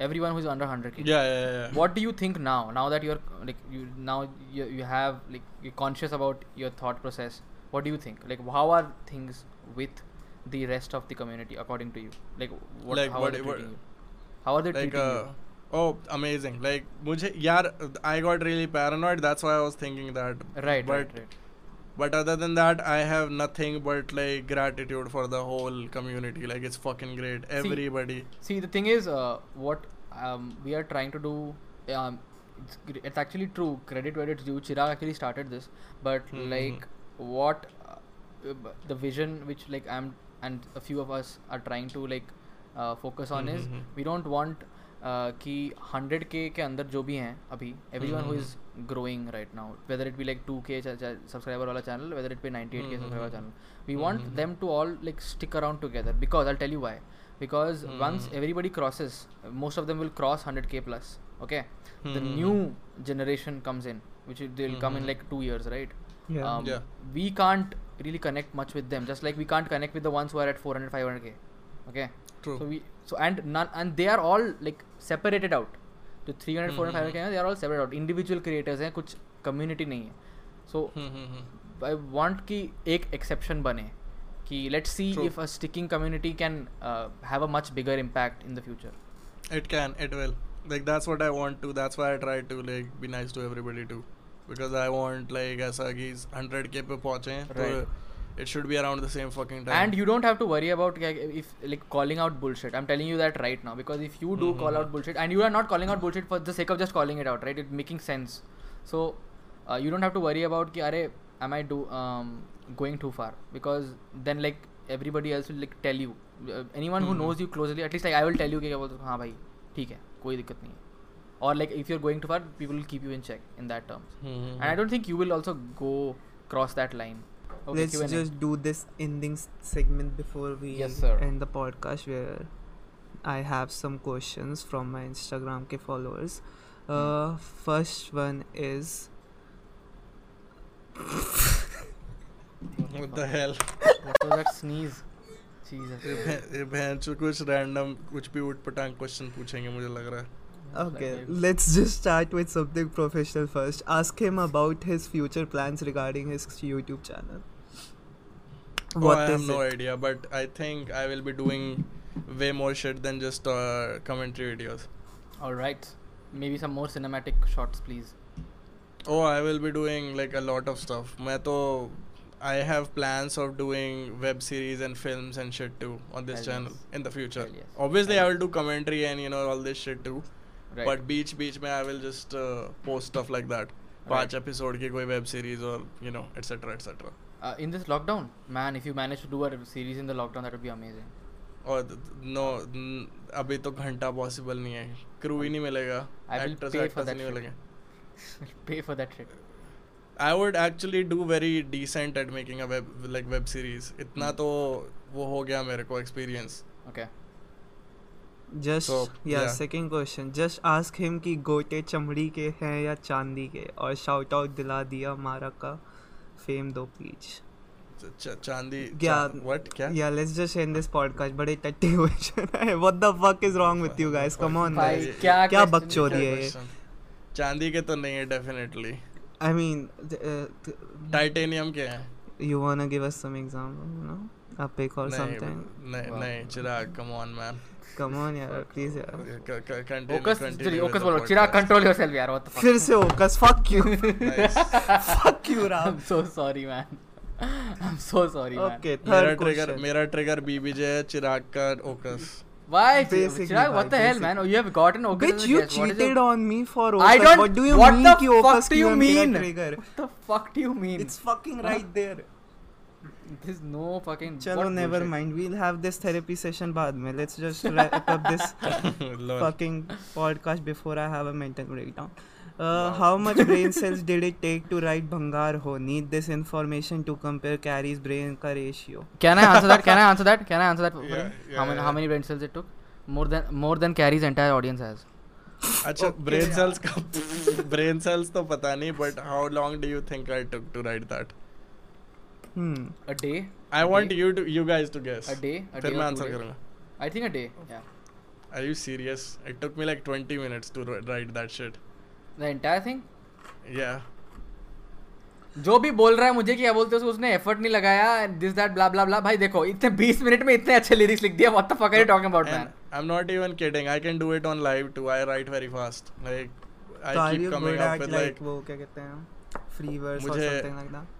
Speaker 2: everyone who is under 100k
Speaker 1: या
Speaker 2: या do you think now now that you like you now you have like you conscious about your thought process what do you think like how are things with the rest of the community according to you like how are they treating how are
Speaker 1: मुझे यार I got really paranoid that's why I was thinking that
Speaker 2: right right right
Speaker 1: but other than that I have nothing but like gratitude for the whole community like it's fucking great everybody
Speaker 2: see the thing is uh, what um, we are trying to do um, it's, gr- it's actually true credit where it's due chirag actually started this but
Speaker 1: Mhm.
Speaker 2: like what uh, b- the vision which like i'm and a few of us are trying to like uh, focus on is
Speaker 1: Mhm.
Speaker 2: we don't want uh, कि 100k के अंदर जो भी हैं अभी everyone who
Speaker 1: Mhm.
Speaker 2: growing right now. Whether it be like 2k ch- ch- subscriber wala channel whether it be 98k
Speaker 1: mm-hmm.
Speaker 2: subscriber mm-hmm. channel. We mm-hmm.
Speaker 1: want
Speaker 2: them to all like stick around together because i'll tell you why. Because mm-hmm.
Speaker 1: once
Speaker 2: everybody crosses most of them will cross 100k plus okay? The
Speaker 1: mm-hmm.
Speaker 2: new generation comes in which they'll come in
Speaker 1: mm-hmm.
Speaker 2: like 2 years right?
Speaker 3: Yeah.
Speaker 2: Um,
Speaker 1: yeah.
Speaker 2: we can't really connect much with them. Just like we can't connect with the ones who are at 400 500k okay?
Speaker 1: True.
Speaker 2: So we so and none and they are all like separated out. तो 300 400
Speaker 1: Mhm.
Speaker 2: 500k they are all separated out individual creators हैं कुछ community नहीं है so
Speaker 1: Hmm, hmm, hmm.
Speaker 2: I want कि एक exception बने कि let's see
Speaker 1: True.
Speaker 2: if a sticking community can uh, have a much bigger impact in the future
Speaker 1: It can, it will. Like that's what I want to. That's why I try to like be nice to everybody too, because I want like ऐसा कि 100k पे पहुँचे तो
Speaker 2: Right.
Speaker 1: it should be around the same fucking time.
Speaker 2: and you don't have to worry about like, if like calling out bullshit i'm telling you that right now because if you do call
Speaker 1: Mhm.
Speaker 2: out bullshit and you are not calling out bullshit for the sake of just calling it out right it's making sense so uh, you don't have to worry about ki, Are, am i do um, going too far because then like everybody else will like tell you uh, anyone who
Speaker 1: Mhm.
Speaker 2: knows you closely at least like i will tell you कि क्या बोलते हो, हाँ भाई ठीक है कोई दिक्कत नहीं है or like if you're going too far people will keep you in check in that terms
Speaker 1: Hmm,
Speaker 2: and i don't think you will also go cross that line okay,
Speaker 3: Let's
Speaker 2: Q&A.
Speaker 3: just do this ending s- segment before we
Speaker 2: Yes, sir.
Speaker 3: end the podcast where I have some questions from my Instagram ke followers.
Speaker 2: Hmm.
Speaker 3: Uh, first one is
Speaker 1: What the hell?
Speaker 2: what was that sneeze jesus
Speaker 1: ये भै- ये भैंचो कुछ random कुछ भी उठ पटांग question पूछेंगे मुझे लग रहा है.
Speaker 3: okay.
Speaker 2: Like-
Speaker 3: Let's just start with something professional first. Ask him about his future plans regarding his YouTube channel.
Speaker 1: oh, I have
Speaker 3: is
Speaker 1: no
Speaker 3: it?
Speaker 1: idea, but I think I will be doing way more shit than just uh, commentary videos.
Speaker 2: All right. Maybe some more cinematic shots, please.
Speaker 1: Oh, I will be doing like a lot of stuff. मैं तो I have plans of doing web series and films and shit too on this
Speaker 2: Hell
Speaker 1: channel
Speaker 2: yes.
Speaker 1: in the future.
Speaker 2: Yes.
Speaker 1: Obviously,
Speaker 2: Hell
Speaker 1: I will do commentary and you know all this shit too. But beach beach में I will just uh, post stuff like that. पाँच episode की कोई web series or you know etc etc.
Speaker 2: uh, in this lockdown, man, if you manage to do a series in the lockdown, that would be amazing.
Speaker 1: और no अभी तो घंटा possible नहीं है crew ही नहीं मिलेगा
Speaker 2: I will
Speaker 1: Actors-
Speaker 2: pay for
Speaker 1: actors
Speaker 2: that
Speaker 1: नहीं. मिलेंगे
Speaker 2: Pay for that shit.
Speaker 1: I would actually do very decent at making a web like web series. इतना
Speaker 2: Hmm.
Speaker 1: तो वो हो गया मेरे को experience.
Speaker 2: Okay.
Speaker 3: Yeah,
Speaker 1: yeah.
Speaker 3: second question. Just ask him कि गोटे चमड़ी के हैं या चांदी के और shout out दिला दिया मारा का फेम दो प्लीज़
Speaker 1: चांदी. चा- what क्या
Speaker 3: Yeah, let's just end this podcast. बड़े टट्टी क्वेश्चन है. What the fuck is wrong with you guys? Come on,
Speaker 2: भाई,
Speaker 3: guys.
Speaker 2: क्या
Speaker 3: क्या बकचोदी
Speaker 1: क्या
Speaker 3: है ये?
Speaker 1: चांदी के तो नहीं है definitely
Speaker 3: I mean, th- uh, th-
Speaker 1: titanium के हैं
Speaker 3: you wanna give us some example? You know, a pick or
Speaker 1: नहीं
Speaker 3: something.
Speaker 1: नहीं
Speaker 2: Wow.
Speaker 1: नहीं Chirag come on man
Speaker 3: Come on, यार, please यार. [LAUGHS]
Speaker 2: Focus. चलिए, focus बोलो. चिराग, control yourself, यार. What the fuck?
Speaker 3: फिर से focus. Fuck you. [LAUGHS]
Speaker 1: Nice.
Speaker 3: Fuck [LAUGHS] you, Ram.
Speaker 2: I'm so sorry, man. I'm so sorry, man.
Speaker 3: Okay,
Speaker 1: मेरा
Speaker 3: third
Speaker 1: trigger
Speaker 3: question.
Speaker 1: मेरा trigger BBJ है चिराग का ओकस
Speaker 2: Why?
Speaker 3: Basically,
Speaker 2: Chirag, what
Speaker 3: bhai,
Speaker 2: the hell,
Speaker 3: basic-
Speaker 2: man? Oh, you have gotten Oculus
Speaker 3: Which
Speaker 2: as a
Speaker 3: you
Speaker 2: guest. What is
Speaker 3: cheated
Speaker 2: your-
Speaker 3: on me for
Speaker 2: I
Speaker 3: Ocus.
Speaker 2: don't.
Speaker 3: What do you
Speaker 2: what
Speaker 3: mean
Speaker 2: the
Speaker 3: कि Ocus
Speaker 2: fuck do you
Speaker 3: क्यों है मेरा
Speaker 2: mean?
Speaker 3: trigger?
Speaker 2: What the fuck do you mean?
Speaker 3: It's fucking right there.
Speaker 2: There's no fucking.
Speaker 3: चलो
Speaker 2: bullshit.
Speaker 3: mind. We'll have this therapy session बाद में. Let's just wrap up this fucking podcast before I have a mental breakdown. Uh, wow. how much brain cells did it take to write Bhangar Ho? Need this information to compare Carrie's brain ka ratio.
Speaker 2: Can I answer that? Can I answer that? Can I answer that? for
Speaker 1: Yeah, yeah,
Speaker 2: how many?
Speaker 1: yeah.
Speaker 2: How many brain cells it took? More than more than Carrie's entire audience has.
Speaker 1: अच्छा brain cells का brain cells तो पता नहीं but how long do you think I took to write that
Speaker 3: Hmm.
Speaker 2: A day.
Speaker 1: I
Speaker 2: A
Speaker 1: want
Speaker 2: day?
Speaker 1: You to you guys to guess
Speaker 2: A day. A
Speaker 1: फिर
Speaker 2: day
Speaker 1: मैं answer? करूँगा
Speaker 2: I think a day. Yeah.
Speaker 1: Are you serious? It took me like 20 minutes to wri- write that shit.
Speaker 2: The entire thing.
Speaker 1: Yeah.
Speaker 2: जो भी बोल रहा है मुझे क्या बोलते हैं उसने एफर्ट नहीं लगाया this that blah blah blah भाई देखो इतने 20 मिनट में इतने अच्छे लिरिक्स लिख दिया what the fuck are you talking about man
Speaker 1: And I'm not even kidding. I can do it on live too. I write very fast. Like I
Speaker 3: So are
Speaker 1: keep
Speaker 3: you
Speaker 1: coming
Speaker 3: good
Speaker 1: up
Speaker 3: at
Speaker 1: with
Speaker 3: like
Speaker 1: like
Speaker 3: वो क्या कहते हैं free verse or
Speaker 1: मुझे-
Speaker 3: something like that?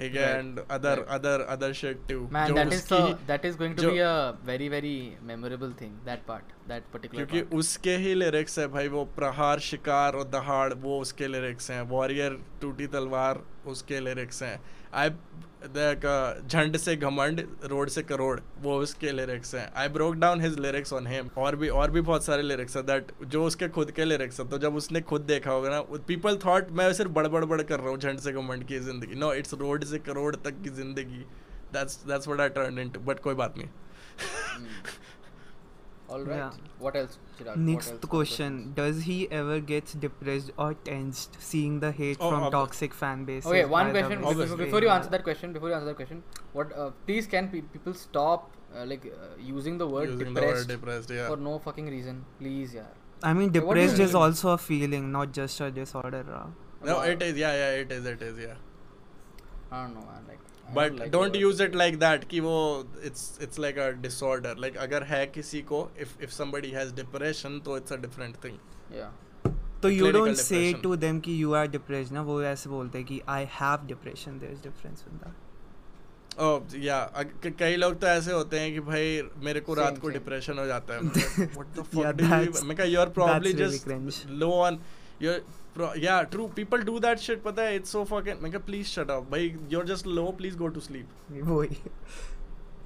Speaker 2: Right,
Speaker 1: and other
Speaker 2: right.
Speaker 1: other other shit too.
Speaker 2: Man,
Speaker 1: जो
Speaker 2: that is so, that is going to be a very very memorable thing. That part, that particular
Speaker 1: क्योंकि
Speaker 2: part.
Speaker 1: उसके ही lyrics है भाई वो प्रहार शिकार और दहाड़ वो उसके लिरिक्स हैं वॉरियर टूटी तलवार उसके लिरिक्स हैं। आई देख झंड से घमंड रोड से करोड़ वो उसके लिरिक्स हैं। I broke down his lyrics on him और भी और भी बहुत सारे लिरिक्स हैं दैट जो उसके खुद के लिरिक्स हैं। तो जब उसने खुद देखा होगा ना पीपल थॉट मैं सिर्फ़ बड़बड़ बड़ कर रहा हूँ झंड से घमंड की ज़िंदगी। नो इट्स रोड से करोड़ तक की ज़िंदगी। That's that's what I turn into but कोई बात नहीं। [LAUGHS]
Speaker 2: All right.
Speaker 3: Yeah.
Speaker 2: What else, Chirag?
Speaker 3: Next
Speaker 2: else?
Speaker 3: Question. Does he ever gets depressed or tensed seeing the hate
Speaker 1: Oh,
Speaker 3: from
Speaker 1: ob-
Speaker 3: toxic fan base?
Speaker 2: Okay, one question before, before you answer that question. Before you answer that question, what? Uh, please, can pe- people stop uh, like uh, using the word
Speaker 1: using the
Speaker 2: depressed
Speaker 1: word depressed yeah
Speaker 2: for no fucking reason? Please, yeah.
Speaker 3: I mean,
Speaker 2: What do
Speaker 3: depressed is
Speaker 1: mean?
Speaker 3: also a feeling, not just a disorder. Rah.
Speaker 1: No, it is. Yeah, yeah, it is. It is. Yeah.
Speaker 2: I don't know, man. Like,
Speaker 1: but don't use it like that कि वो it's it's like a disorder like अगर है किसी को if if somebody has depression तो it's a different thing
Speaker 2: या
Speaker 3: तो you don't say to them कि यू आर डिप्रेस्ड ना वो ऐसे बोलते हैं कि I have depression there is difference in that
Speaker 1: कई लोग तो ऐसे होते हैं कि भाई मेरे को रात को डिप्रेशन हो जाता है। [LAUGHS]
Speaker 3: yeah
Speaker 1: true people do that shit पता है it's so fucking मैं please shut up भाई you're just low please go to sleep
Speaker 3: वही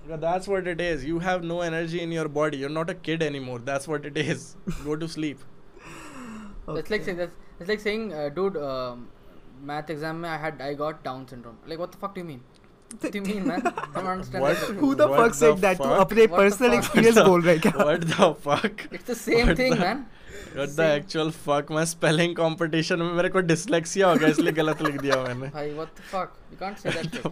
Speaker 1: Yeah, that's what it is. You have no energy in your body. You're not a kid anymore. That's what it is. Go to sleep.
Speaker 2: That's like saying that's, that's like saying, uh, dude, um, math exam mein I had I got Down syndrome. Like, what the fuck do you mean? What do you mean, man? I don't understand.
Speaker 1: What?
Speaker 2: that.
Speaker 3: Who the
Speaker 1: What
Speaker 3: fuck
Speaker 1: the
Speaker 3: said that? तू
Speaker 1: fuck?
Speaker 3: अपने
Speaker 2: What the
Speaker 3: personal experience बोल रहा है क्या?
Speaker 1: What the fuck?
Speaker 2: It's the same
Speaker 1: What
Speaker 2: thing,
Speaker 1: the-
Speaker 2: man.
Speaker 1: Actual fuck? मैं spelling competition में मेरे को dyslexia हो गया इसलिए गलत लिख दिया मैंने.
Speaker 2: भाई what the fuck? You can't say that shit.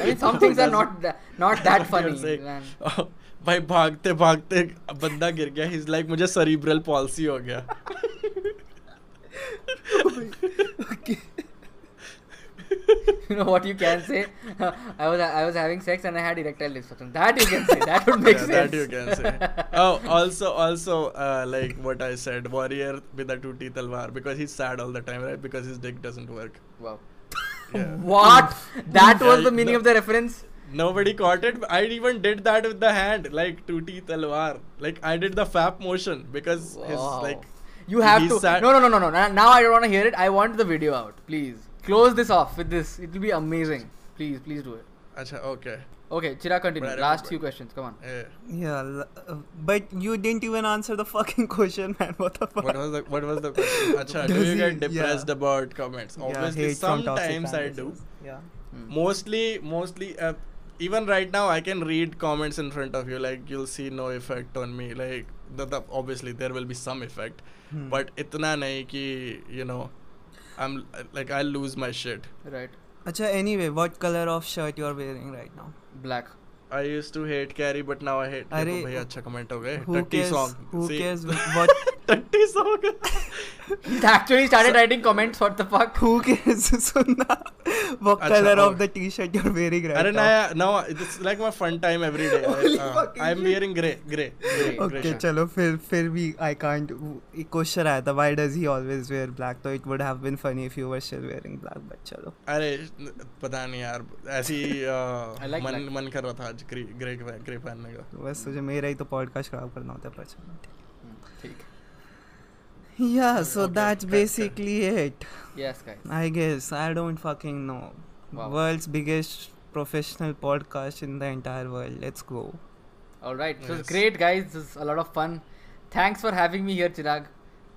Speaker 2: I mean, some things are not that, not that funny, man.
Speaker 1: Oh, भाई भागते भागते बंदा गिर गया. He's like मुझे cerebral palsy हो गया. [LAUGHS]
Speaker 2: you know what you can say? [LAUGHS] I was I was having sex and I had erectile dysfunction. That you can say. That would [LAUGHS] make
Speaker 1: yeah,
Speaker 2: sense.
Speaker 1: that you can say. Oh, also, also, uh, like what I said, warrior with a two-teeth talwar because he's sad all the time, right? Because his dick doesn't work.
Speaker 2: Wow.
Speaker 1: Yeah.
Speaker 2: What? That was the meaning
Speaker 1: no.
Speaker 2: of the reference.
Speaker 1: Nobody caught it. I even did that with the hand, like two teeth talwar. Like I did the fap motion because his
Speaker 2: Wow.
Speaker 1: like.
Speaker 2: You have
Speaker 1: he's
Speaker 2: to.
Speaker 1: sad-
Speaker 2: No, no, no, no, no. Now I don't want to hear it. I want the video out. Please close this off with this. It will be amazing. Please, please do it.
Speaker 1: Acha, okay.
Speaker 2: Okay, Chira, continue. Last few questions. Come on.
Speaker 1: Yeah.
Speaker 3: Yeah, l- uh, but you didn't even answer the fucking [LAUGHS] question, man. What the fuck?
Speaker 1: What was the What was the question? [LAUGHS] Acha, do you
Speaker 3: he-
Speaker 1: get depressed
Speaker 3: yeah.
Speaker 1: about comments? Obviously,
Speaker 3: hate from toxic
Speaker 1: sometimes I do.
Speaker 3: Yeah.
Speaker 2: Hmm.
Speaker 1: Mostly, mostly. Uh, even right now, I can read comments in front of you. Like you'll see no effect on me. Like the, the obviously there will be some effect,
Speaker 3: Hmm.
Speaker 1: but itna nahi ki you know, I'm like I'll lose my shit.
Speaker 2: Right.
Speaker 3: Acha, anyway, what color of shirt you are wearing right now?
Speaker 2: Black.
Speaker 1: I used to hate carry, but now I hate.
Speaker 3: अरे,
Speaker 1: भैया अच्छा comment हो गए.
Speaker 3: Who
Speaker 1: Tutty
Speaker 3: cares? Who cares what?
Speaker 1: Tutty song.
Speaker 2: He actually started writing comments. What the fuck?
Speaker 3: Who cares? सुनना what
Speaker 1: अच्छा,
Speaker 3: color of the t-shirt you're wearing right
Speaker 1: अरे
Speaker 3: now?
Speaker 1: नया now it's like my fun time every day uh, I'm wearing grey grey grey
Speaker 2: Okay.
Speaker 3: चलो फिर फिर भी I can't एक question आया था why does he always wear black तो it would have been funny if you were still wearing black but चलो
Speaker 1: अरे पता नहीं यार ऐसी uh, मन मन कर रहा था आज ग्रेग ग्रेग पहनने का।
Speaker 3: तो बस तुझे मेरा ही तो पॉडकास्ट खराब करना होता है
Speaker 2: ठीक।
Speaker 3: या so that's basically it
Speaker 2: yes guys
Speaker 3: I guess I don't fucking know world's biggest professional podcast in the entire world let's go
Speaker 2: alright so great guys this a lot of fun thanks for having me here Chirag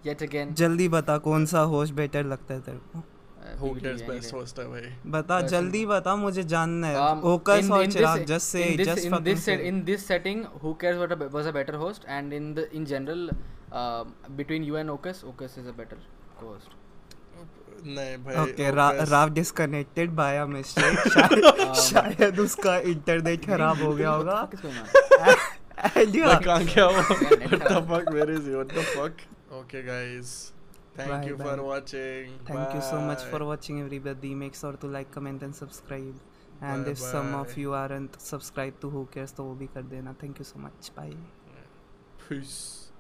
Speaker 2: yet again
Speaker 3: जल्दी बता कौन सा host better लगता है तेरे को?
Speaker 2: Uh,
Speaker 1: who
Speaker 2: weekly
Speaker 1: cares
Speaker 2: anyway.
Speaker 1: best host है भाई
Speaker 3: बता. जल्दी बता मुझे जानना है
Speaker 2: Um,
Speaker 3: ओकस
Speaker 2: in-
Speaker 3: और
Speaker 2: in
Speaker 3: चिराग
Speaker 2: this-
Speaker 3: जस्ट से
Speaker 2: in this,
Speaker 3: just
Speaker 2: this setting, who cares what a, be- was a better host? And in the in general, uh, between you and Okus, Okus is a better co-host.
Speaker 1: नहीं भाई
Speaker 3: okay Rao disconnected by a mistake शायद उसका internet खराब हो गया होगा
Speaker 2: What the fuck is going on?
Speaker 3: And yeah,
Speaker 1: मैं कहाँ गया वो
Speaker 2: Yeah, net
Speaker 1: what the
Speaker 2: खराब।
Speaker 1: fuck where is he what the fuck okay guys thank
Speaker 3: Bye,
Speaker 1: you
Speaker 3: bye.
Speaker 1: for watching
Speaker 3: thank you so much for
Speaker 1: Bye.
Speaker 3: watching everybody make sure to like comment and subscribe and
Speaker 1: Bye
Speaker 3: if some of
Speaker 1: bye.
Speaker 3: you aren't subscribed to who cares तो वो भी कर देना thank you so much bye
Speaker 1: peace